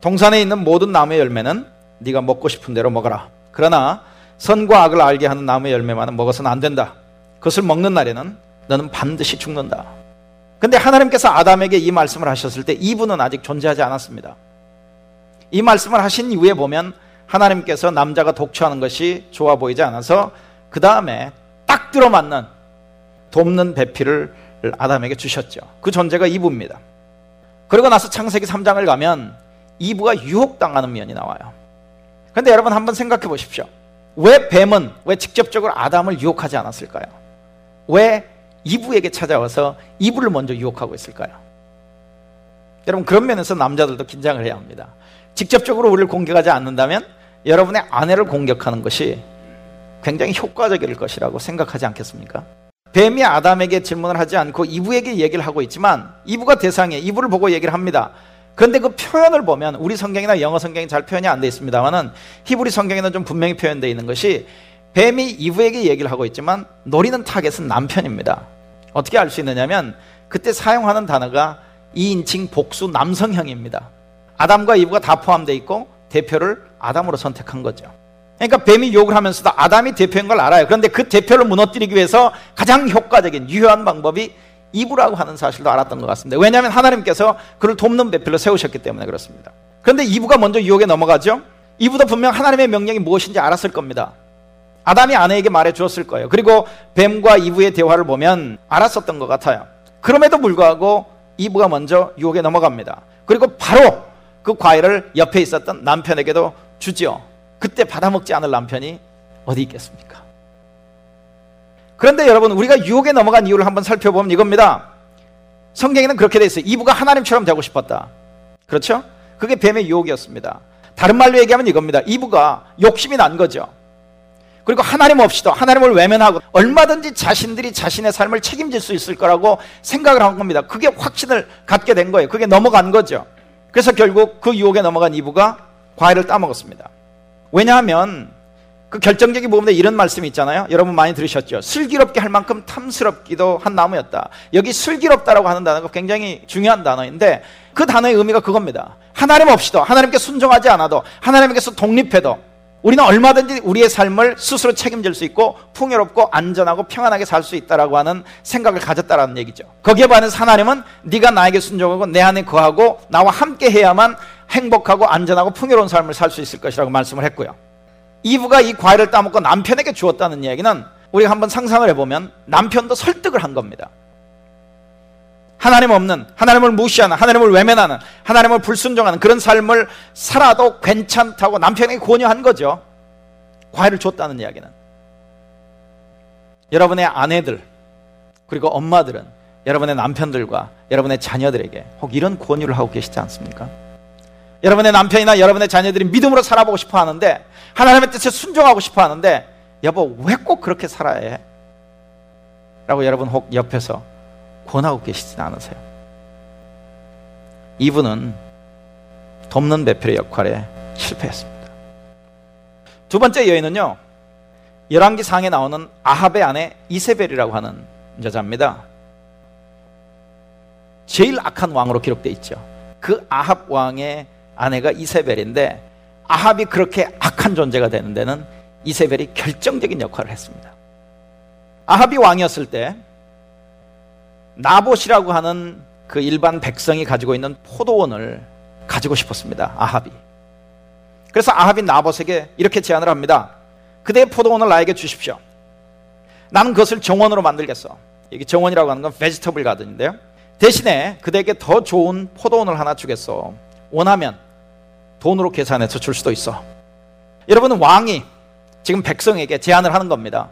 Speaker 7: 동산에 있는 모든 나무의 열매는 네가 먹고 싶은 대로 먹어라. 그러나 선과 악을 알게 하는 나무의 열매만은 먹어서는 안 된다. 그것을 먹는 날에는 너는 반드시 죽는다. 근데 하나님께서 아담에게 이 말씀을 하셨을 때 이분은 아직 존재하지 않았습니다. 이 말씀을 하신 이후에 보면 하나님께서 남자가 독초하는 것이 좋아 보이지 않아서 그 다음에 딱 들어맞는 돕는 배필을 아담에게 주셨죠. 그 존재가 이브입니다. 그리고 나서 창세기 3장을 가면 이브가 유혹당하는 면이 나와요. 그런데 여러분 한번 생각해 보십시오. 왜 뱀은 왜 직접적으로 아담을 유혹하지 않았을까요? 왜 이브에게 찾아와서 이브를 먼저 유혹하고 있을까요? 여러분 그런 면에서 남자들도 긴장을 해야 합니다. 직접적으로 우리를 공격하지 않는다면 여러분의 아내를 공격하는 것이 굉장히 효과적일 것이라고 생각하지 않겠습니까? 뱀이 아담에게 질문을 하지 않고 이브에게 얘기를 하고 있지만 이브가 대상에 이브를 보고 얘기를 합니다. 그런데 그 표현을 보면 우리 성경이나 영어 성경이 잘 표현이 안 돼 있습니다만은 히브리 성경에는 좀 분명히 표현되어 있는 것이 뱀이 이브에게 얘기를 하고 있지만 노리는 타겟은 남편입니다. 어떻게 알 수 있느냐면 그때 사용하는 단어가 2인칭 복수 남성형입니다. 아담과 이브가 다 포함되어 있고 대표를 아담으로 선택한 거죠. 그러니까 뱀이 욕을 하면서도 아담이 대표인 걸 알아요. 그런데 그 대표를 무너뜨리기 위해서 가장 효과적인 유효한 방법이 이브라고 하는 사실도 알았던 것 같습니다. 왜냐하면 하나님께서 그를 돕는 배필로 세우셨기 때문에 그렇습니다. 그런데 이브가 먼저 유혹에 넘어가죠. 이브도 분명 하나님의 명령이 무엇인지 알았을 겁니다. 아담이 아내에게 말해 주었을 거예요. 그리고 뱀과 이브의 대화를 보면 알았었던 것 같아요. 그럼에도 불구하고 이브가 먼저 유혹에 넘어갑니다. 그리고 바로 그 과일을 옆에 있었던 남편에게도 주지요. 그때 받아먹지 않을 남편이 어디 있겠습니까? 그런데 여러분 우리가 유혹에 넘어간 이유를 한번 살펴보면 이겁니다. 성경에는 그렇게 돼 있어요. 이브가 하나님처럼 되고 싶었다. 그렇죠? 그게 뱀의 유혹이었습니다. 다른 말로 얘기하면 이겁니다. 이브가 욕심이 난 거죠. 그리고 하나님 없이도 하나님을 외면하고 얼마든지 자신들이 자신의 삶을 책임질 수 있을 거라고 생각을 한 겁니다. 그게 확신을 갖게 된 거예요. 그게 넘어간 거죠. 그래서 결국 그 유혹에 넘어간 이브가 과일을 따먹었습니다. 왜냐하면 그 결정적인 부분에 이런 말씀이 있잖아요. 여러분 많이 들으셨죠? 슬기롭게 할 만큼 탐스럽기도 한 나무였다. 여기 슬기롭다라고 하는 단어가 굉장히 중요한 단어인데 그 단어의 의미가 그겁니다. 하나님 없이도 하나님께 순종하지 않아도 하나님께서 독립해도 우리는 얼마든지 우리의 삶을 스스로 책임질 수 있고 풍요롭고 안전하고 평안하게 살 수 있다라고 하는 생각을 가졌다라는 얘기죠. 거기에 반해서 하나님은 네가 나에게 순종하고 내 안에 거하고 나와 함께 해야만 행복하고 안전하고 풍요로운 삶을 살 수 있을 것이라고 말씀을 했고요. 이브가 이 과일을 따먹고 남편에게 주었다는 이야기는 우리가 한번 상상을 해보면 남편도 설득을 한 겁니다. 하나님 없는, 하나님을 무시하는, 하나님을 외면하는, 하나님을 불순종하는 그런 삶을 살아도 괜찮다고 남편에게 권유한 거죠. 과일을 줬다는 이야기는. 여러분의 아내들, 그리고 엄마들은 여러분의 남편들과 여러분의 자녀들에게 혹 이런 권유를 하고 계시지 않습니까? 여러분의 남편이나 여러분의 자녀들이 믿음으로 살아보고 싶어 하는데 하나님의 뜻에 순종하고 싶어 하는데 여보 왜 꼭 그렇게 살아야 해? 라고 여러분 혹 옆에서 권하고 계시진 않으세요? 이분은 돕는 배필의 역할에 실패했습니다. 두 번째 여인은요. 열왕기 상에 나오는 아합의 아내 이세벨이라고 하는 여자입니다. 제일 악한 왕으로 기록되어 있죠. 그 아합 왕의 아내가 이세벨인데 아합이 그렇게 악한 존재가 되는 데는 이세벨이 결정적인 역할을 했습니다. 아합이 왕이었을 때 나봇이라고 하는 그 일반 백성이 가지고 있는 포도원을 가지고 싶었습니다. 아합이. 그래서 아합이 나봇에게 이렇게 제안을 합니다. 그대의 포도원을 나에게 주십시오. 나는 그것을 정원으로 만들겠어. 여기 정원이라고 하는 건 베지터블 가든인데요. 대신에 그대에게 더 좋은 포도원을 하나 주겠어. 원하면 돈으로 계산해서 줄 수도 있어. 여러분은 왕이 지금 백성에게 제안을 하는 겁니다.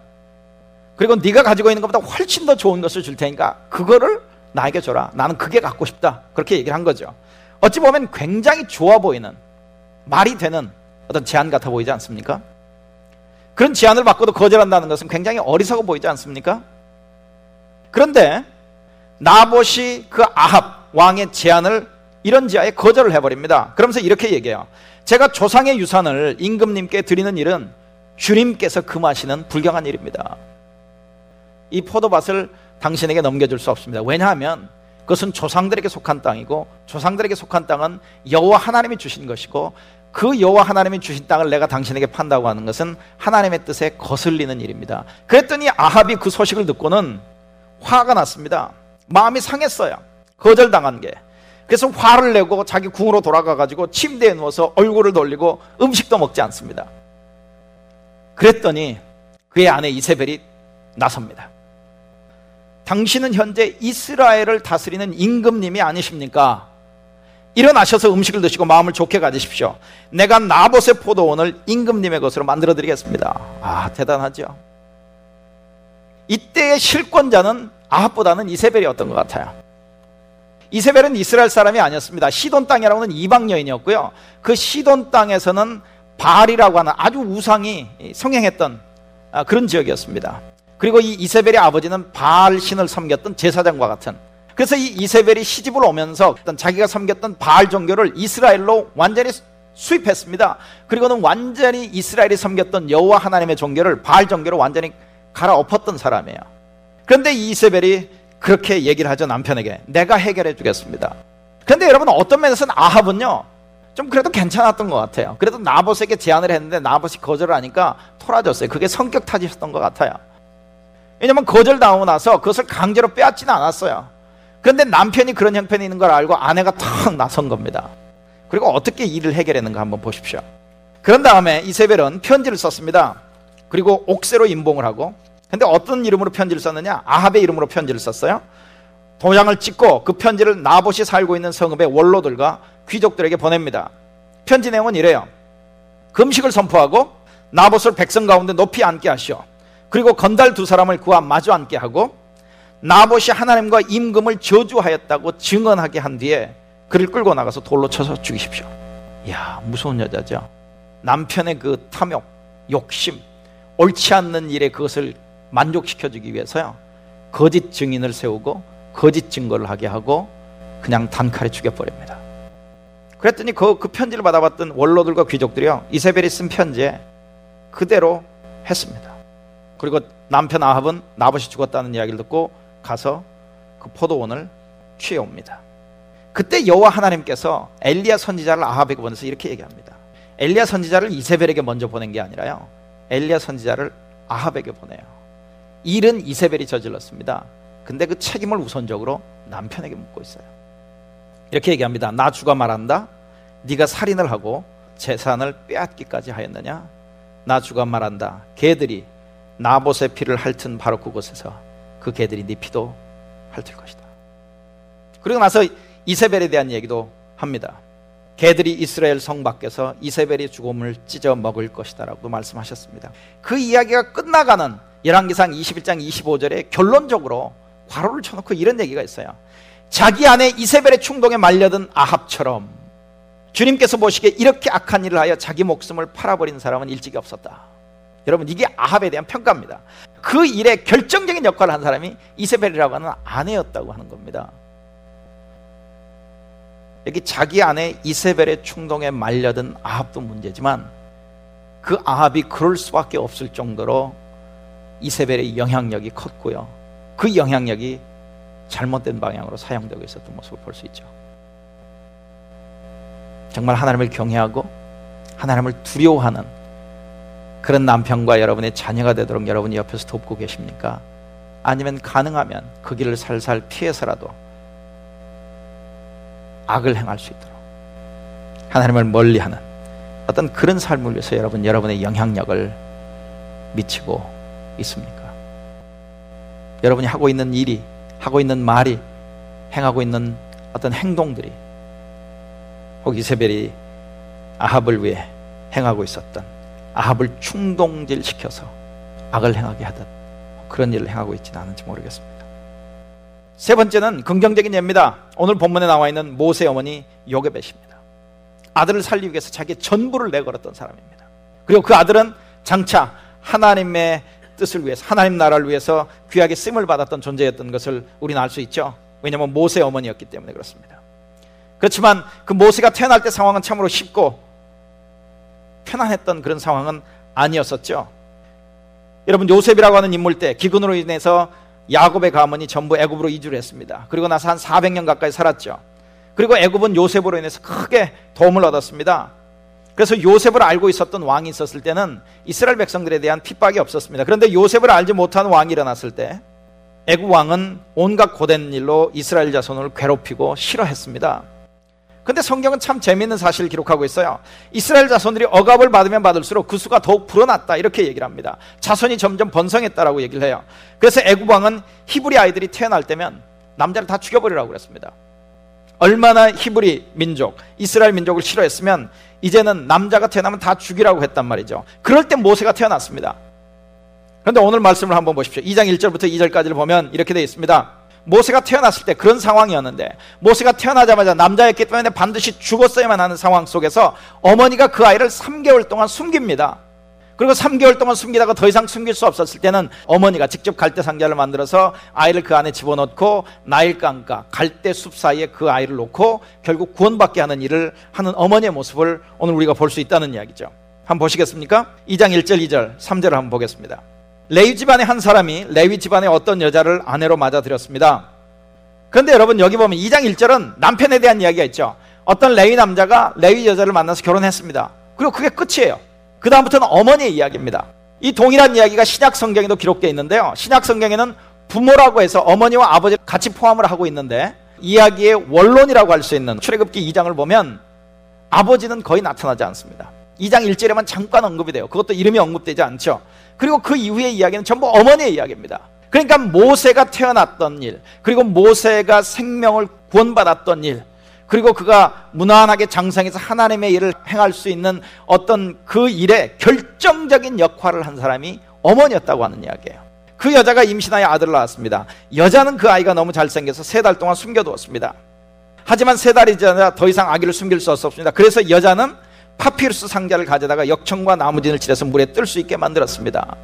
Speaker 7: 그리고 네가 가지고 있는 것보다 훨씬 더 좋은 것을 줄 테니까 그거를 나에게 줘라. 나는 그게 갖고 싶다. 그렇게 얘기를 한 거죠. 어찌 보면 굉장히 좋아 보이는 말이 되는 어떤 제안 같아 보이지 않습니까? 그런 제안을 받고도 거절한다는 것은 굉장히 어리석어 보이지 않습니까? 그런데 나봇이 그 아합 왕의 제안을 이런 지하에 거절을 해버립니다. 그러면서 이렇게 얘기해요. 제가 조상의 유산을 임금님께 드리는 일은 주님께서 금하시는 불경한 일입니다. 이 포도밭을 당신에게 넘겨줄 수 없습니다. 왜냐하면 그것은 조상들에게 속한 땅이고 조상들에게 속한 땅은 여호와 하나님이 주신 것이고 그 여호와 하나님이 주신 땅을 내가 당신에게 판다고 하는 것은 하나님의 뜻에 거슬리는 일입니다. 그랬더니 아합이 그 소식을 듣고는 화가 났습니다. 마음이 상했어요. 거절당한 게. 그래서 화를 내고 자기 궁으로 돌아가 가지고 침대에 누워서 얼굴을 돌리고 음식도 먹지 않습니다. 그랬더니 그의 아내 이세벨이 나섭니다. 당신은 현재 이스라엘을 다스리는 임금님이 아니십니까? 일어나셔서 음식을 드시고 마음을 좋게 가지십시오. 내가 나봇의 포도원을 임금님의 것으로 만들어 드리겠습니다. 아, 대단하죠. 이때의 실권자는 아합보다는 이세벨이었던 것 같아요. 이세벨은 이스라엘 사람이 아니었습니다. 시돈 땅이라고 하는 이방 여인이었고요. 그 시돈 땅에서는 바알이라고 하는 아주 우상이 성행했던 아, 그런 지역이었습니다. 그리고 이 이세벨의 아버지는 바알 신을 섬겼던 제사장과 같은 그래서 이 이세벨이 시집을 오면서 어떤 자기가 섬겼던 바알 종교를 이스라엘로 완전히 수입했습니다. 그리고는 완전히 이스라엘이 섬겼던 여호와 하나님의 종교를 바알 종교로 완전히 갈아엎었던 사람이에요. 그런데 이 이세벨이 그렇게 얘기를 하죠 남편에게 내가 해결해 주겠습니다. 그런데 여러분 어떤 면에서는 아합은요 좀 그래도 괜찮았던 것 같아요. 그래도 나봇에게 제안을 했는데 나봇이 거절을 하니까 토라졌어요. 그게 성격 탓이었던 것 같아요. 왜냐면 거절당하고 나서 그것을 강제로 빼앗지는 않았어요. 그런데 남편이 그런 형편이 있는 걸 알고 아내가 탁 나선 겁니다. 그리고 어떻게 일을 해결했는가 한번 보십시오. 그런 다음에 이세벨은 편지를 썼습니다. 그리고 옥새로 임봉을 하고 근데 어떤 이름으로 편지를 썼느냐? 아합의 이름으로 편지를 썼어요. 도장을 찍고 그 편지를 나봇이 살고 있는 성읍의 원로들과 귀족들에게 보냅니다. 편지 내용은 이래요. 금식을 선포하고 나봇을 백성 가운데 높이 앉게 하시오. 그리고 건달 두 사람을 그와 마주 앉게 하고 나봇이 하나님과 임금을 저주하였다고 증언하게 한 뒤에 그를 끌고 나가서 돌로 쳐서 죽이십시오. 이야 무서운 여자죠. 남편의 그 탐욕, 욕심, 옳지 않는 일에 그것을 만족시켜주기 위해서요. 거짓 증인을 세우고 거짓 증거를 하게 하고 그냥 단칼에 죽여버립니다. 그랬더니 그, 그 편지를 받아봤던 원로들과 귀족들이요. 이세벨이 쓴 편지에 그대로 했습니다. 그리고 남편 아합은 나봇이 죽었다는 이야기를 듣고 가서 그 포도원을 취해옵니다. 그때 여호와 하나님께서 엘리야 선지자를 아합에게 보내서 이렇게 얘기합니다. 엘리야 선지자를 이세벨에게 먼저 보낸 게 아니라요. 엘리야 선지자를 아합에게 보내요. 일은 이세벨이 저질렀습니다. 근데 그 책임을 우선적으로 남편에게 묻고 있어요. 이렇게 얘기합니다. 나 주가 말한다. 네가 살인을 하고 재산을 빼앗기까지 하였느냐? 나 주가 말한다. 개들이 나봇의 피를 핥은 바로 그곳에서 그 개들이 네 피도 핥을 것이다. 그리고 나서 이세벨에 대한 얘기도 합니다. 개들이 이스라엘 성 밖에서 이세벨이 죽음을 찢어 먹을 것이다라고 말씀하셨습니다. 그 이야기가 끝나가는 열왕기상 21장 25절에 결론적으로 괄호를 쳐놓고 이런 얘기가 있어요. 자기 안에 이세벨의 충동에 말려든 아합처럼 주님께서 보시기에 이렇게 악한 일을 하여 자기 목숨을 팔아버린 사람은 일찍이 없었다. 여러분 이게 아합에 대한 평가입니다. 그 일에 결정적인 역할을 한 사람이 이세벨이라고 하는 아내였다고 하는 겁니다. 여기 자기 안에 이세벨의 충동에 말려든 아합도 문제지만 그 아합이 그럴 수밖에 없을 정도로 이세벨의 영향력이 컸고요. 그 영향력이 잘못된 방향으로 사용되고 있었던 모습을 볼 수 있죠. 정말 하나님을 경외하고 하나님을 두려워하는 그런 남편과 여러분의 자녀가 되도록 여러분이 옆에서 돕고 계십니까? 아니면 가능하면 그 길을 살살 피해서라도 악을 행할 수 있도록 하나님을 멀리하는 어떤 그런 삶을 위해서 여러분 여러분의 영향력을 미치고 있습니까? 여러분이 하고 있는 일이 하고 있는 말이 행하고 있는 어떤 행동들이 혹 이세벨이 아합을 위해 행하고 있었던 아합을 충동질 시켜서 악을 행하게 하듯 그런 일을 행하고 있지는 않은지 모르겠습니다. 세 번째는 긍정적인 예입니다. 오늘 본문에 나와 있는 모세 어머니 요게벳입니다. 아들을 살리기 위해서 자기의 전부를 내걸었던 사람입니다. 그리고 그 아들은 장차 하나님의 뜻을 위해서 하나님 나라를 위해서 귀하게 쓰임을 받았던 존재였던 것을 우리는 알 수 있죠. 왜냐하면 모세 어머니였기 때문에 그렇습니다. 그렇지만 그 모세가 태어날 때 상황은 참으로 쉽고 편안했던 그런 상황은 아니었었죠. 여러분 요셉이라고 하는 인물 때 기근으로 인해서 야곱의 가문이 전부 애굽으로 이주를 했습니다. 그리고 나서 한 400년 가까이 살았죠. 그리고 애굽은 요셉으로 인해서 크게 도움을 얻었습니다. 그래서 요셉을 알고 있었던 왕이 있었을 때는 이스라엘 백성들에 대한 핍박이 없었습니다. 그런데 요셉을 알지 못한 왕이 일어났을 때 애굽 왕은 온갖 고된 일로 이스라엘 자손을 괴롭히고 싫어했습니다. 근데 성경은 참 재미있는 사실을 기록하고 있어요. 이스라엘 자손들이 억압을 받으면 받을수록 그 수가 더욱 불어났다 이렇게 얘기를 합니다. 자손이 점점 번성했다라고 얘기를 해요. 그래서 애굽 왕은 히브리 아이들이 태어날 때면 남자를 다 죽여버리라고 그랬습니다. 얼마나 히브리 민족, 이스라엘 민족을 싫어했으면 이제는 남자가 태어나면 다 죽이라고 했단 말이죠. 그럴 때 모세가 태어났습니다. 그런데 오늘 말씀을 한번 보십시오. 2장 1절부터 2절까지를 보면 이렇게 되어 있습니다. 모세가 태어났을 때 그런 상황이었는데 모세가 태어나자마자 남자였기 때문에 반드시 죽었어야만 하는 상황 속에서 어머니가 그 아이를 3개월 동안 숨깁니다. 그리고 3개월 동안 숨기다가 더 이상 숨길 수 없었을 때는 어머니가 직접 갈대 상자를 만들어서 아이를 그 안에 집어넣고 나일강가 갈대 숲 사이에 그 아이를 놓고 결국 구원받게 하는 일을 하는 어머니의 모습을 오늘 우리가 볼 수 있다는 이야기죠. 한번 보시겠습니까? 2장 1절, 2절, 3절을 한번 보겠습니다. 레위 집안의 한 사람이 레위 집안의 어떤 여자를 아내로 맞아들였습니다. 그런데 여러분 여기 보면 2장 1절은 남편에 대한 이야기가 있죠. 어떤 레위 남자가 레위 여자를 만나서 결혼했습니다. 그리고 그게 끝이에요. 그 다음부터는 어머니의 이야기입니다. 이 동일한 이야기가 신약 성경에도 기록되어 있는데요. 신약 성경에는 부모라고 해서 어머니와 아버지를 같이 포함을 하고 있는데 이야기의 원론이라고 할 수 있는 출애굽기 2장을 보면 아버지는 거의 나타나지 않습니다. 2장 1절에만 잠깐 언급이 돼요. 그것도 이름이 언급되지 않죠. 그리고 그 이후의 이야기는 전부 어머니의 이야기입니다. 그러니까 모세가 태어났던 일, 그리고 모세가 생명을 구원받았던 일, 그리고 그가 무난하게 장성해서 하나님의 일을 행할 수 있는 어떤 그 일에 결정적인 역할을 한 사람이 어머니였다고 하는 이야기예요. 그 여자가 임신하여 아들을 낳았습니다. 여자는 그 아이가 너무 잘생겨서 세 달 동안 숨겨두었습니다. 하지만 세 달이 지나자 더 이상 아기를 숨길 수 없었습니다. 그래서 여자는 파피루스 상자를 가져다가 역청과 나무진을 칠해서 물에 뜰 수 있게 만들었습니다.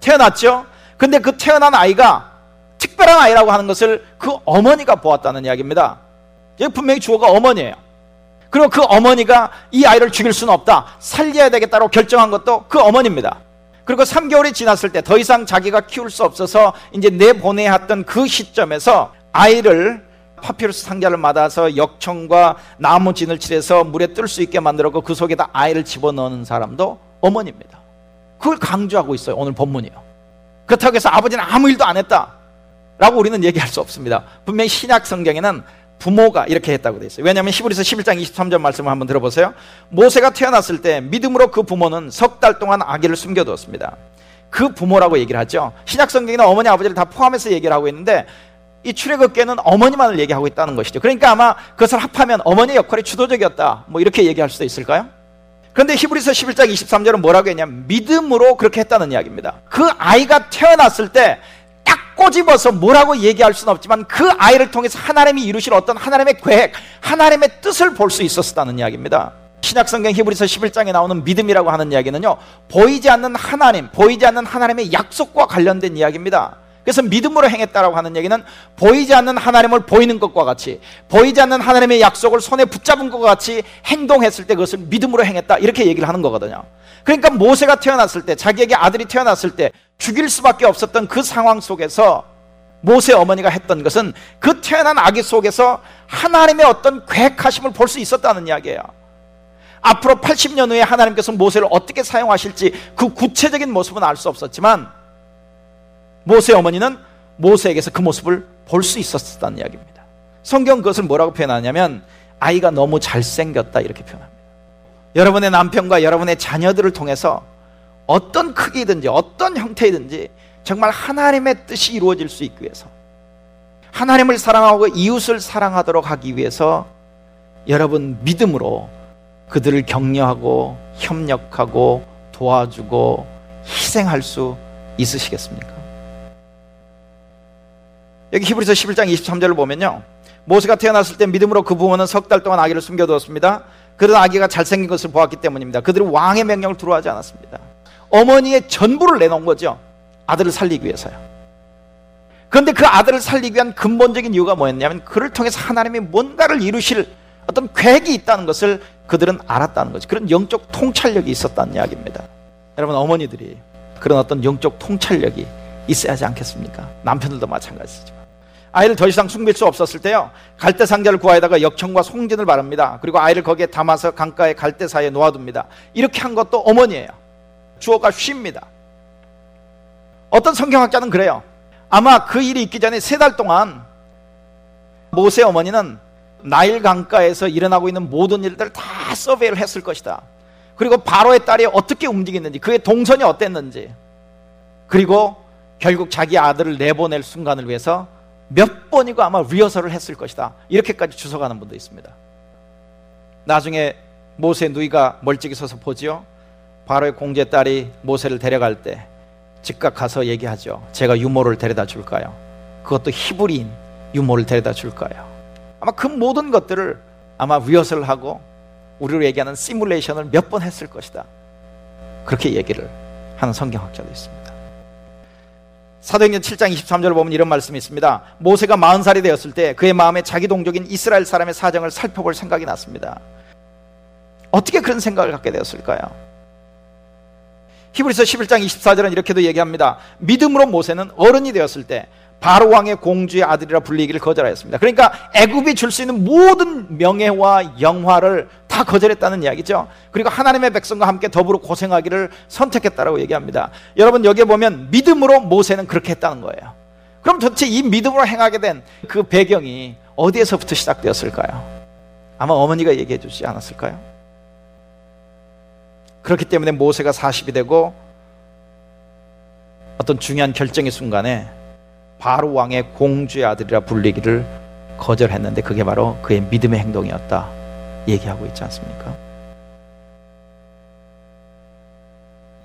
Speaker 7: 태어났죠? 근데 그 태어난 아이가 특별한 아이라고 하는 것을 그 어머니가 보았다는 이야기입니다. 여기 분명히 주어가 어머니예요. 그리고 그 어머니가 이 아이를 죽일 수는 없다. 살려야 되겠다고 결정한 것도 그 어머니입니다. 그리고 3개월이 지났을 때 더 이상 자기가 키울 수 없어서 이제 내보내야 했던 그 시점에서 아이를 파피루스 상자를 받아서 역청과 나무 진을 칠해서 물에 뜰 수 있게 만들었고 그 속에다 아이를 집어넣는 사람도 어머니입니다. 그걸 강조하고 있어요. 오늘 본문이요. 그렇다고 해서 아버지는 아무 일도 안 했다. 라고 우리는 얘기할 수 없습니다. 분명히 신약 성경에는 부모가 이렇게 했다고 되어 있어요. 왜냐하면 히브리서 11장 23절 말씀을 한번 들어보세요. 모세가 태어났을 때 믿음으로 그 부모는 석 달 동안 아기를 숨겨두었습니다. 그 부모라고 얘기를 하죠. 신약 성경에는 어머니 아버지를 다 포함해서 얘기를 하고 있는데 이 출애굽계는 어머니만을 얘기하고 있다는 것이죠. 그러니까 아마 그것을 합하면 어머니 역할이 주도적이었다. 뭐 이렇게 얘기할 수도 있을까요? 그런데 히브리서 11장 23절은 뭐라고 했냐면 믿음으로 그렇게 했다는 이야기입니다. 그 아이가 태어났을 때 딱 꼬집어서 뭐라고 얘기할 수는 없지만 그 아이를 통해서 하나님이 이루실 어떤 하나님의 계획, 하나님의 뜻을 볼 수 있었다는 이야기입니다. 신약성경 히브리서 11장에 나오는 믿음이라고 하는 이야기는요, 보이지 않는 하나님, 보이지 않는 하나님의 약속과 관련된 이야기입니다. 그래서 믿음으로 행했다라고 하는 얘기는 보이지 않는 하나님을 보이는 것과 같이 보이지 않는 하나님의 약속을 손에 붙잡은 것과 같이 행동했을 때 그것을 믿음으로 행했다 이렇게 얘기를 하는 거거든요. 그러니까 모세가 태어났을 때 자기에게 아들이 태어났을 때 죽일 수밖에 없었던 그 상황 속에서 모세 어머니가 했던 것은 그 태어난 아기 속에서 하나님의 어떤 계획하심을 볼 수 있었다는 이야기예요. 앞으로 80년 후에 하나님께서 모세를 어떻게 사용하실지 그 구체적인 모습은 알 수 없었지만 모세 어머니는 모세에게서 그 모습을 볼 수 있었다는 이야기입니다. 성경 그것을 뭐라고 표현하냐면 아이가 너무 잘생겼다 이렇게 표현합니다. 여러분의 남편과 여러분의 자녀들을 통해서 어떤 크기든지 어떤 형태이든지 정말 하나님의 뜻이 이루어질 수 있기 위해서 하나님을 사랑하고 이웃을 사랑하도록 하기 위해서 여러분 믿음으로 그들을 격려하고 협력하고 도와주고 희생할 수 있으시겠습니까? 여기 히브리서 11장 23절을 보면요. 모세가 태어났을 때 믿음으로 그 부모는 석 달 동안 아기를 숨겨두었습니다. 그런 아기가 잘생긴 것을 보았기 때문입니다. 그들은 왕의 명령을 두려워하지 않았습니다. 어머니의 전부를 내놓은 거죠. 아들을 살리기 위해서요. 그런데 그 아들을 살리기 위한 근본적인 이유가 뭐였냐면 그를 통해서 하나님이 뭔가를 이루실 어떤 계획이 있다는 것을 그들은 알았다는 거죠. 그런 영적 통찰력이 있었다는 이야기입니다. 여러분 어머니들이 그런 어떤 영적 통찰력이 있어야 하지 않겠습니까? 남편들도 마찬가지지만. 아이를 더 이상 숨길 수 없었을 때요. 갈대 상자를 구하에다가 역청과 송진을 바릅니다. 그리고 아이를 거기에 담아서 강가의 갈대 사이에 놓아둡니다. 이렇게 한 것도 어머니예요. 주어가 쉽니다. 어떤 성경학자는 그래요. 아마 그 일이 있기 전에 세 달 동안 모세 어머니는 나일 강가에서 일어나고 있는 모든 일들을 다 서베이를 했을 것이다. 그리고 바로의 딸이 어떻게 움직였는지, 그의 동선이 어땠는지, 그리고 결국 자기 아들을 내보낼 순간을 위해서 몇 번이고 아마 리허설을 했을 것이다. 이렇게까지 주석하는 분도 있습니다. 나중에 모세 누이가 멀찍이 서서 보지요. 바로의 공제 딸이 모세를 데려갈 때 즉각 가서 얘기하죠. 제가 유모를 데려다 줄까요? 그것도 히브리인 유모를 데려다 줄까요? 아마 그 모든 것들을 아마 리허설을 하고 우리로 얘기하는 시뮬레이션을 몇 번 했을 것이다. 그렇게 얘기를 하는 성경학자도 있습니다. 사도행전 7장 23절을 보면 이런 말씀이 있습니다. 모세가 40살이 되었을 때 그의 마음에 자기 동족인 이스라엘 사람의 사정을 살펴볼 생각이 났습니다. 어떻게 그런 생각을 갖게 되었을까요? 히브리서 11장 24절은 이렇게도 얘기합니다. 믿음으로 모세는 어른이 되었을 때 바로 왕의 공주의 아들이라 불리기를 거절하였습니다. 그러니까 애굽이 줄 수 있는 모든 명예와 영화를 다 거절했다는 이야기죠. 그리고 하나님의 백성과 함께 더불어 고생하기를 선택했다라고 얘기합니다. 여러분 여기에 보면 믿음으로 모세는 그렇게 했다는 거예요. 그럼 도대체 이 믿음으로 행하게 된 그 배경이 어디에서부터 시작되었을까요? 아마 어머니가 얘기해 주지 않았을까요? 그렇기 때문에 모세가 40이 되고 어떤 중요한 결정의 순간에 바로 왕의 공주의 아들이라 불리기를 거절했는데 그게 바로 그의 믿음의 행동이었다 얘기하고 있지 않습니까?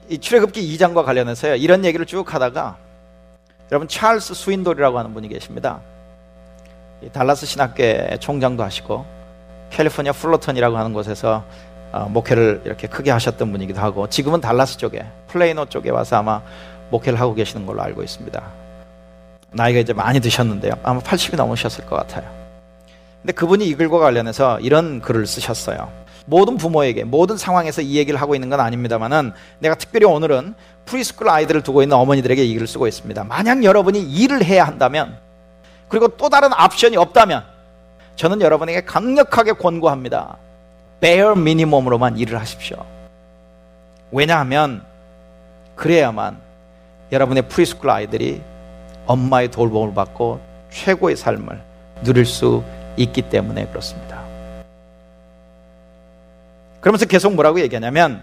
Speaker 7: 이 출애굽기 2장과 관련해서요 이런 얘기를 쭉 하다가 여러분 찰스 스윈돌이라고 하는 분이 계십니다. 이 달라스 신학교의 총장도 하시고 캘리포니아 풀러턴이라고 하는 곳에서 어, 목회를 이렇게 크게 하셨던 분이기도 하고 지금은 달라스 쪽에 플레이노 쪽에 와서 아마 목회를 하고 계시는 걸로 알고 있습니다. 나이가 이제 많이 드셨는데요. 아마 80이 넘으셨을 것 같아요. 근데 그분이 이 글과 관련해서 이런 글을 쓰셨어요. 모든 부모에게 모든 상황에서 이 얘기를 하고 있는 건 아닙니다만은 내가 특별히 오늘은 preschool 아이들을 두고 있는 어머니들에게 이 글을 쓰고 있습니다. 만약 여러분이 일을 해야 한다면 그리고 또 다른 옵션이 없다면 저는 여러분에게 강력하게 권고합니다. bare minimum으로만 일을 하십시오. 왜냐하면 그래야만 여러분의 preschool 아이들이 엄마의 돌봄을 받고 최고의 삶을 누릴 수 있기 때문에 그렇습니다. 그러면서 계속 뭐라고 얘기하냐면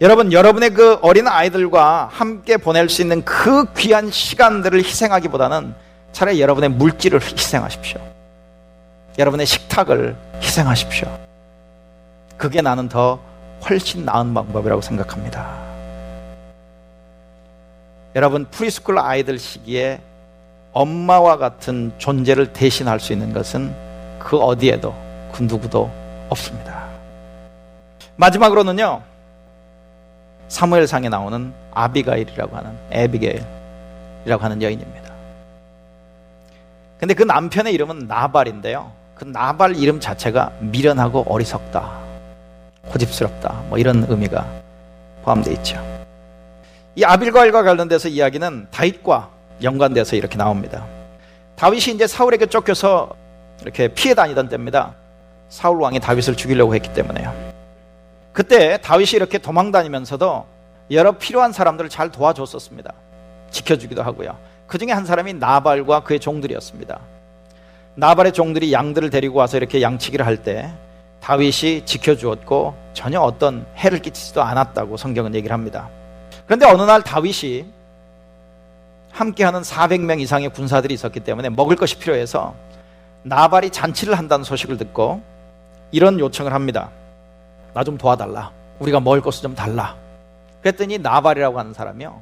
Speaker 7: 여러분 여러분의 그 어린 아이들과 함께 보낼 수 있는 그 귀한 시간들을 희생하기보다는 차라리 여러분의 물질을 희생하십시오. 여러분의 식탁을 희생하십시오. 그게 나는 더 훨씬 나은 방법이라고 생각합니다. 여러분 preschool 아이들 시기에 엄마와 같은 존재를 대신할 수 있는 것은 그 어디에도 그 누구도 없습니다. 마지막으로는요. 사무엘상에 나오는 아비가일이라고 하는 에비게일이라고 하는 여인입니다. 근데 그 남편의 이름은 나발인데요. 그 나발 이름 자체가 미련하고 어리석다. 고집스럽다. 뭐 이런 의미가 포함되어 있죠. 이 아빌과일과 관련돼서 이야기는 다윗과 연관돼서 이렇게 나옵니다. 다윗이 이제 사울에게 쫓겨서 이렇게 피해 다니던 때입니다. 사울 왕이 다윗을 죽이려고 했기 때문에요. 그때 다윗이 이렇게 도망 다니면서도 여러 필요한 사람들을 잘 도와줬었습니다. 지켜주기도 하고요. 그 중에 한 사람이 나발과 그의 종들이었습니다. 나발의 종들이 양들을 데리고 와서 이렇게 양치기를 할 때 다윗이 지켜주었고 전혀 어떤 해를 끼치지도 않았다고 성경은 얘기를 합니다. 그런데 어느 날 다윗이 함께하는 400명 이상의 군사들이 있었기 때문에 먹을 것이 필요해서 나발이 잔치를 한다는 소식을 듣고 이런 요청을 합니다. 나 좀 도와달라. 우리가 먹을 것을 좀 달라. 그랬더니 나발이라고 하는 사람이요.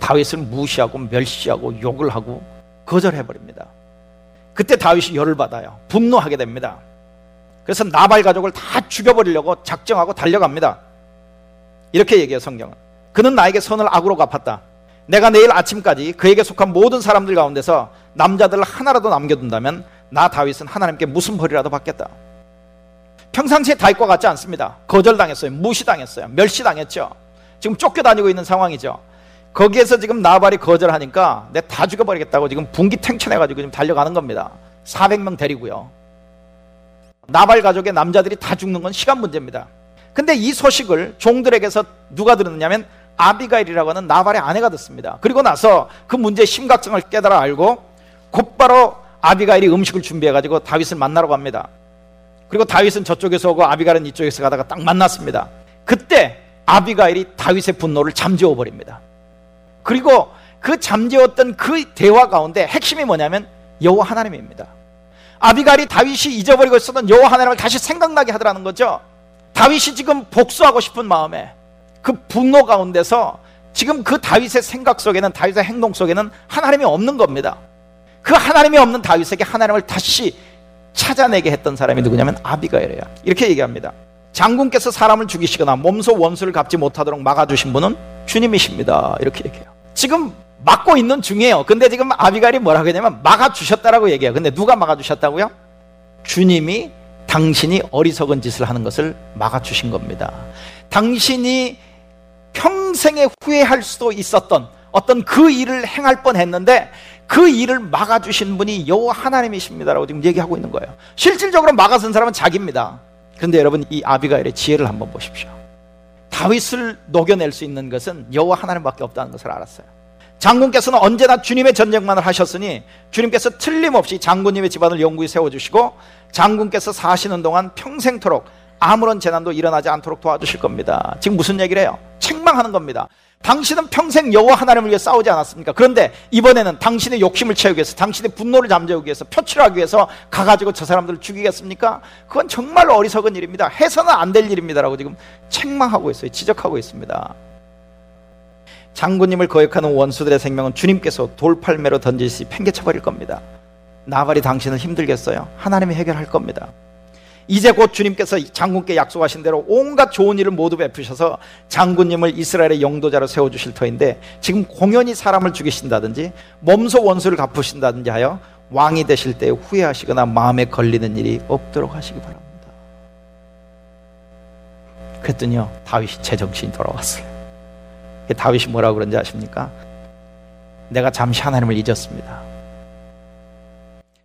Speaker 7: 다윗을 무시하고 멸시하고 욕을 하고 거절해 버립니다. 그때 다윗이 열을 받아요. 분노하게 됩니다. 그래서 나발 가족을 다 죽여버리려고 작정하고 달려갑니다. 이렇게 얘기해요 성경은. 그는 나에게 선을 악으로 갚았다. 내가 내일 아침까지 그에게 속한 모든 사람들 가운데서 남자들을 하나라도 남겨둔다면 나 다윗은 하나님께 무슨 벌이라도 받겠다. 평상시에 다윗과 같지 않습니다. 거절당했어요. 무시당했어요. 멸시당했죠. 지금 쫓겨다니고 있는 상황이죠. 거기에서 지금 나발이 거절하니까 내 다 죽여버리겠다고 지금 분기탱천해가지고 지금 달려가는 겁니다. 400명 데리고요. 나발 가족의 남자들이 다 죽는 건 시간 문제입니다. 근데 이 소식을 종들에게서 누가 들었느냐면 아비가일이라고 하는 나발의 아내가 듣습니다. 그리고 나서 그 문제의 심각성을 깨달아 알고 곧바로 아비가일이 음식을 준비해가지고 다윗을 만나러 갑니다. 그리고 다윗은 저쪽에서 오고 아비가일은 이쪽에서 가다가 딱 만났습니다. 그때 아비가일이 다윗의 분노를 잠재워 버립니다. 그리고 그 잠재웠던 그 대화 가운데 핵심이 뭐냐면 여호와 하나님입니다. 아비가일이 다윗이 잊어버리고 있었던 여호와 하나님을 다시 생각나게 하더라는 거죠. 다윗이 지금 복수하고 싶은 마음에 그 분노 가운데서 지금 그 다윗의 생각 속에는 다윗의 행동 속에는 하나님이 없는 겁니다. 그 하나님이 없는 다윗에게 하나님을 다시 찾아내게 했던 사람이 누구냐면 아비가일이에요. 이렇게 얘기합니다. 장군께서 사람을 죽이시거나 몸소 원수를 갚지 못하도록 막아주신 분은 주님이십니다. 이렇게 얘기해요. 지금 막고 있는 중이에요. 근데 지금 아비가일이 뭐라고 했냐면 막아주셨다라고 얘기해요. 근데 누가 막아주셨다고요? 주님이 당신이 어리석은 짓을 하는 것을 막아주신 겁니다. 당신이 평생에 후회할 수도 있었던 어떤 그 일을 행할 뻔 했는데 그 일을 막아주신 분이 여호와 하나님이십니다라고 지금 얘기하고 있는 거예요. 실질적으로 막아선 사람은 자기입니다. 그런데 여러분 이 아비가일의 지혜를 한번 보십시오. 다윗을 녹여낼 수 있는 것은 여호와 하나님밖에 없다는 것을 알았어요. 장군께서는 언제나 주님의 전쟁만을 하셨으니 주님께서 틀림없이 장군님의 집안을 영구히 세워주시고 장군께서 사시는 동안 평생토록 아무런 재난도 일어나지 않도록 도와주실 겁니다. 지금 무슨 얘기를 해요? 책망하는 겁니다.
Speaker 8: 당신은 평생 여호와 하나님을 위해 싸우지 않았습니까? 그런데 이번에는 당신의 욕심을 채우기 위해서 당신의 분노를 잠재우기 위해서 표출하기 위해서 가가지고 저 사람들을 죽이겠습니까? 그건 정말 어리석은 일입니다. 해서는 안 될 일입니다라고 지금 책망하고 있어요. 지적하고 있습니다. 장군님을 거역하는 원수들의 생명은 주님께서 돌팔매로 던지시 팽개쳐 버릴 겁니다. 나발이 당신을 힘들겠어요. 하나님이 해결할 겁니다. 이제 곧 주님께서 장군께 약속하신 대로 온갖 좋은 일을 모두 베푸셔서 장군님을 이스라엘의 영도자로 세워주실 터인데 지금 공연히 사람을 죽이신다든지 몸소 원수를 갚으신다든지 하여 왕이 되실 때 후회하시거나 마음에 걸리는 일이 없도록 하시기 바랍니다. 그랬더니요 다윗이 제정신이 돌아왔어요. 다윗이 뭐라고 그런지 아십니까? 내가 잠시 하나님을 잊었습니다.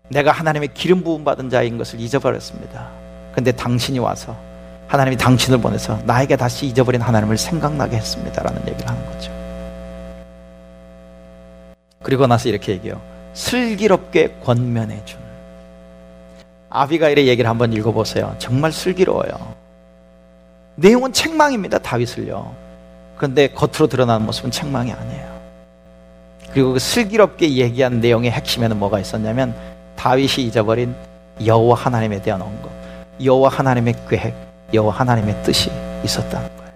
Speaker 8: 내가 하나님의 기름 부음 받은 자인 것을 잊어버렸습니다. 근데 당신이 와서 하나님이 당신을 보내서 나에게 다시 잊어버린 하나님을 생각나게 했습니다라는 얘기를 하는 거죠. 그리고 나서 이렇게 얘기해요. 슬기롭게 권면해 준. 아비가일의 얘기를 한번 읽어보세요. 정말 슬기로워요. 내용은 책망입니다. 다윗을요. 그런데 겉으로 드러나는 모습은 책망이 아니에요. 그리고 그 슬기롭게 얘기한 내용의 핵심에는 뭐가 있었냐면 다윗이 잊어버린 여호와 하나님에 대한 언급, 여호와 하나님의 계획, 여호와 하나님의 뜻이 있었다는 거예요.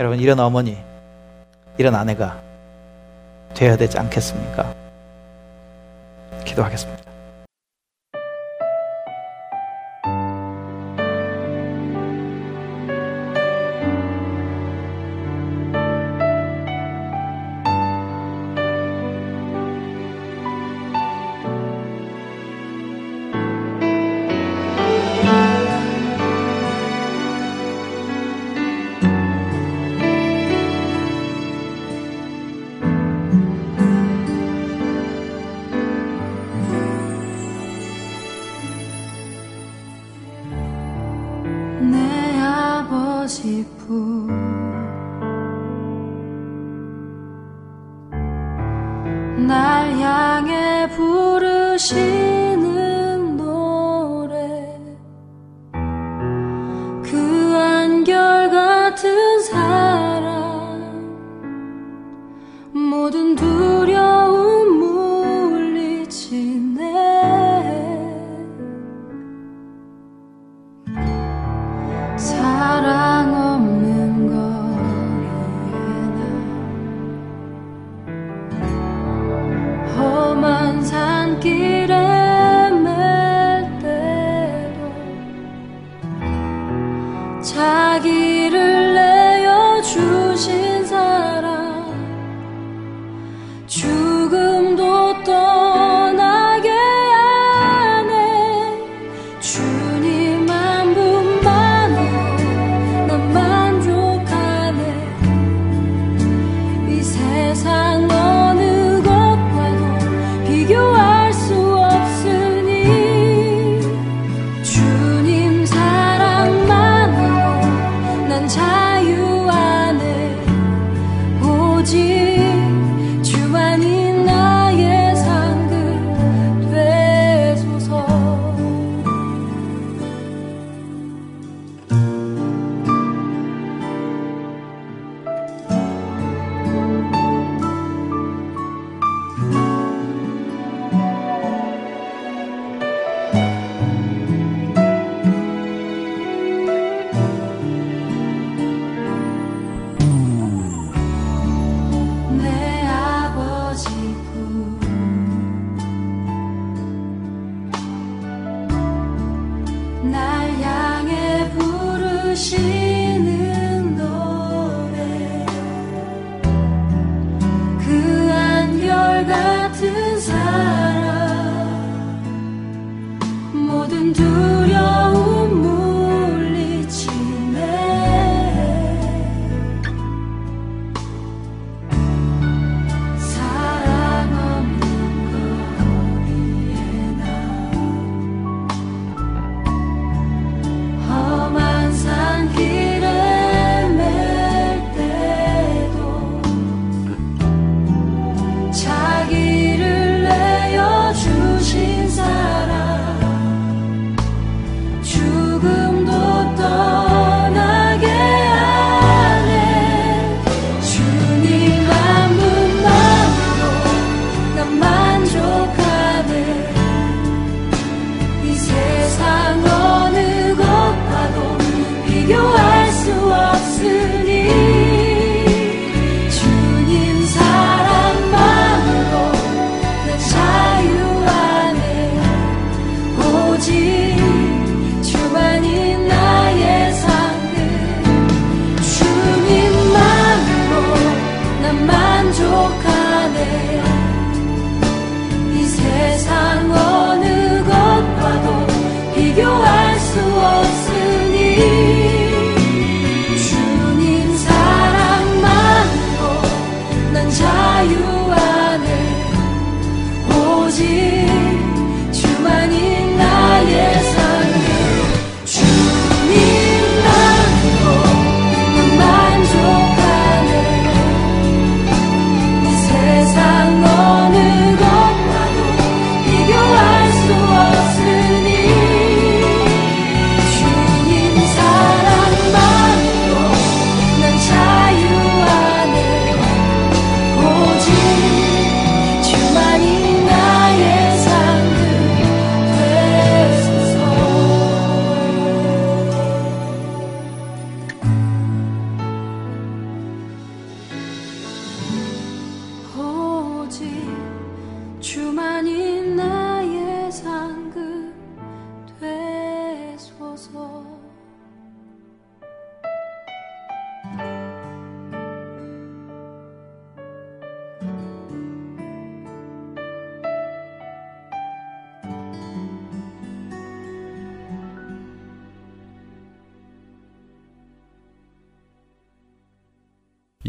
Speaker 8: 여러분 이런 어머니, 이런 아내가 되어야 되지 않겠습니까? 기도하겠습니다.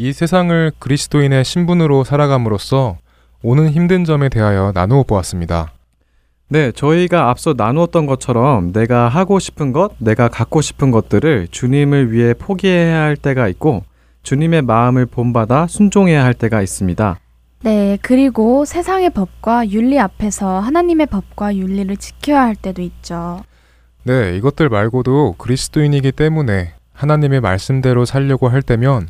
Speaker 9: 이
Speaker 1: 세상을 그리스도인의 신분으로 살아감으로써 오는 힘든 점에 대하여 나누어 보았습니다.
Speaker 2: 네, 저희가 앞서 나누었던 것처럼 내가 하고 싶은 것, 내가 갖고 싶은 것들을 주님을 위해 포기해야 할 때가 있고 주님의 마음을 본받아 순종해야 할 때가 있습니다.
Speaker 3: 네, 그리고 세상의 법과 윤리 앞에서 하나님의 법과 윤리를 지켜야 할 때도 있죠.
Speaker 1: 네, 이것들 말고도 그리스도인이기 때문에 하나님의 말씀대로 살려고 할 때면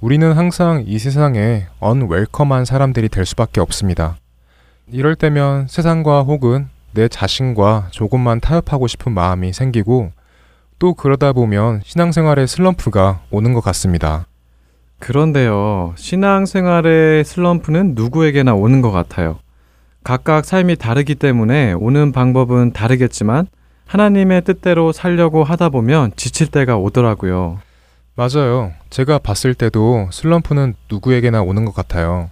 Speaker 1: 우리는 항상 이 세상에 언웰컴한 사람들이 될 수밖에 없습니다. 이럴 때면 세상과 혹은 내 자신과 조금만 타협하고 싶은 마음이 생기고 또 그러다 보면 신앙생활의 슬럼프가 오는 것 같습니다.
Speaker 2: 그런데요, 신앙생활의 슬럼프는 누구에게나 오는 것 같아요. 각각 삶이 다르기 때문에 오는 방법은 다르겠지만 하나님의 뜻대로 살려고 하다 보면 지칠 때가 오더라고요.
Speaker 1: 맞아요. 제가 봤을 때도 슬럼프는 누구에게나 오는 것 같아요.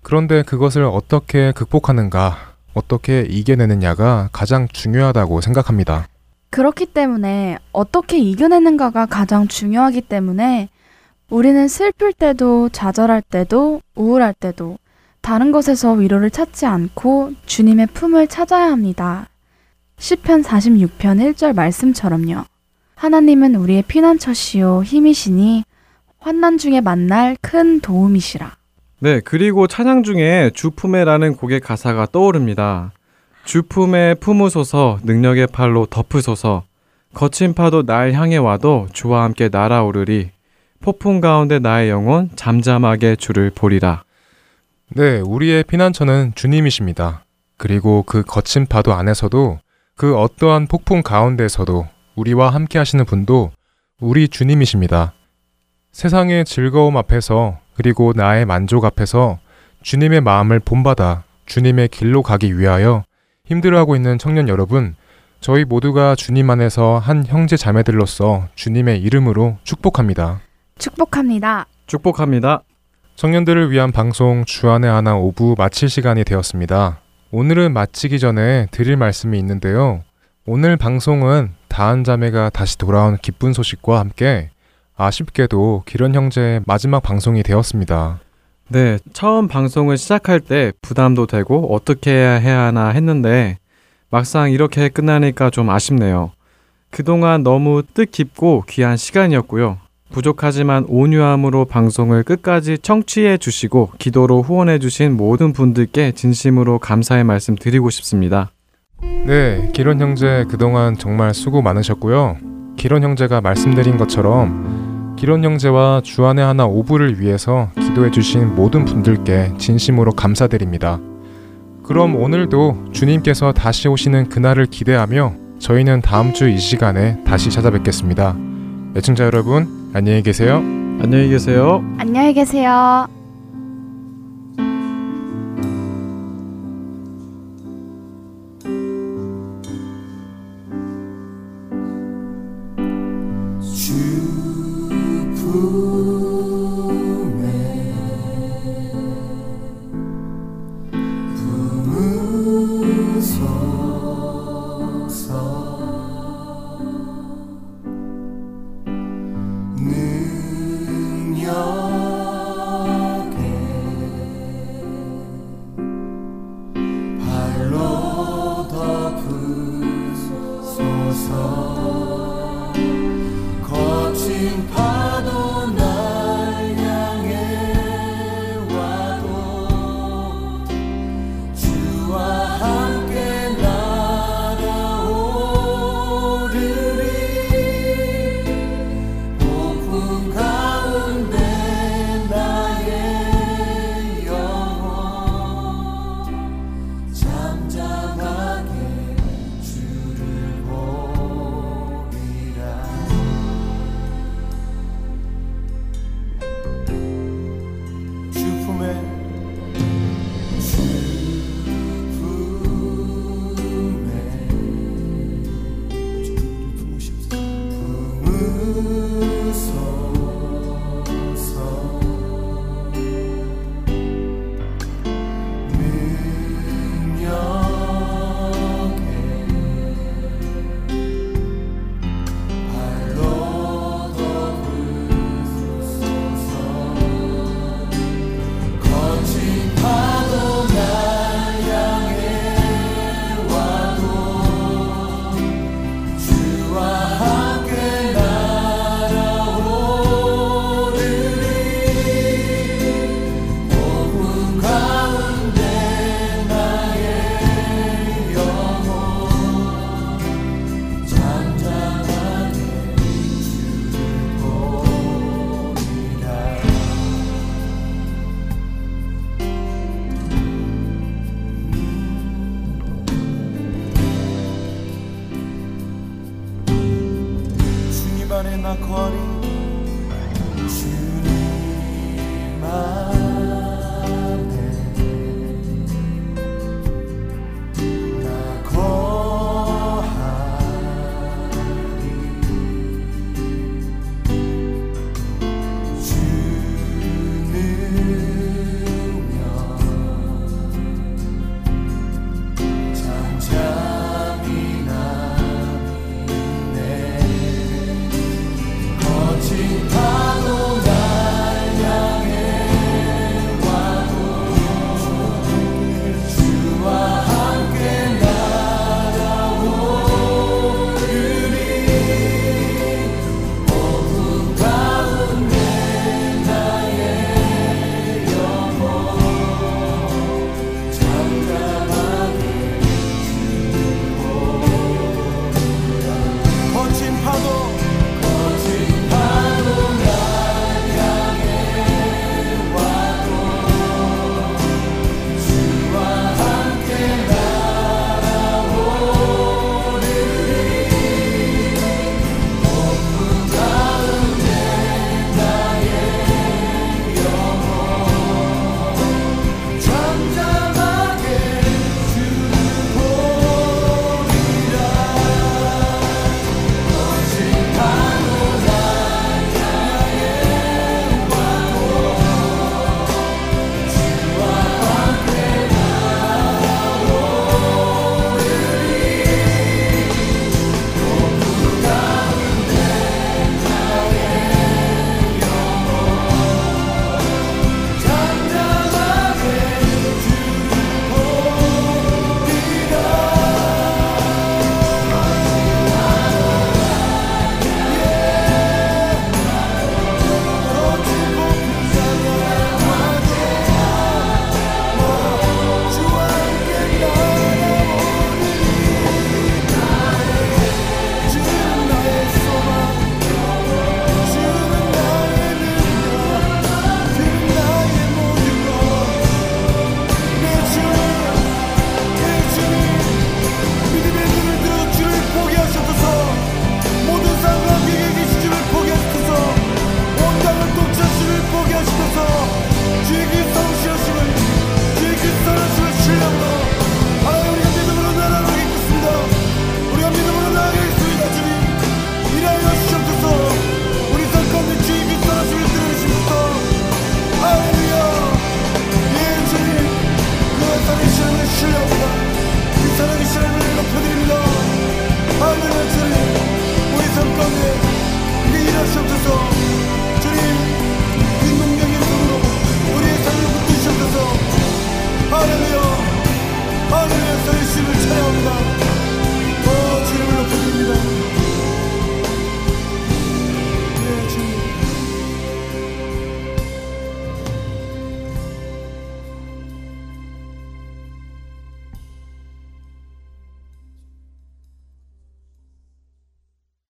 Speaker 1: 그런데 그것을 어떻게 극복하는가, 어떻게 이겨내느냐가 가장 중요하다고 생각합니다.
Speaker 3: 그렇기 때문에 어떻게 이겨내는가가 가장 중요하기 때문에 우리는 슬플 때도 좌절할 때도 우울할 때도 다른 것에서 위로를 찾지 않고 주님의 품을 찾아야 합니다. 시편 46편 1절 말씀처럼요. 하나님은 우리의 피난처시요 힘이시니 환난 중에 만날 큰 도움이시라.
Speaker 2: 네, 그리고 찬양 중에 주품에라는 곡의 가사가 떠오릅니다. 주품에 품으소서 능력의 팔로 덮으소서 거친 파도 날 향해 와도 주와 함께 날아오르리 폭풍 가운데 나의 영혼 잠잠하게 주를 보리라.
Speaker 1: 네, 우리의 피난처는 주님이십니다. 그리고 그 거친 파도 안에서도 그 어떠한 폭풍 가운데서도 우리와 함께 하시는 분도 우리 주님이십니다. 세상의 즐거움 앞에서 그리고 나의 만족 앞에서 주님의 마음을 본받아 주님의 길로 가기 위하여 힘들어하고 있는 청년 여러분, 저희 모두가 주님 안에서 한 형제 자매들로서 주님의 이름으로 축복합니다.
Speaker 3: 축복합니다.
Speaker 2: 축복합니다.
Speaker 1: 청년들을 위한 방송 주안의 하나 오부 마칠 시간이 되었습니다. 오늘은 마치기 전에 드릴 말씀이 있는데요. 오늘 방송은 다한 자매가 다시 돌아온 기쁜 소식과 함께 아쉽게도 기런 형제의 마지막 방송이 되었습니다.
Speaker 2: 네, 처음 방송을 시작할 때 부담도 되고 어떻게 해야 하나 했는데 막상 이렇게 끝나니까 좀 아쉽네요. 그동안 너무 뜻깊고 귀한 시간이었고요. 부족하지만 온유함으로 방송을 끝까지 청취해 주시고 기도로 후원해 주신 모든 분들께 진심으로 감사의 말씀 드리고 싶습니다.
Speaker 1: 네, 기론 형제 그동안 정말 수고 많으셨고요. 기론 형제가 말씀드린 것처럼 기론 형제와 주안의 하나 오부를 위해서 기도해 주신 모든 분들께 진심으로 감사드립니다. 그럼 오늘도 주님께서 다시 오시는 그날을 기대하며 저희는 다음 주 이 시간에 다시 찾아뵙겠습니다. 애청자 여러분, 안녕히 계세요.
Speaker 2: 안녕히 계세요.
Speaker 3: 안녕히 계세요.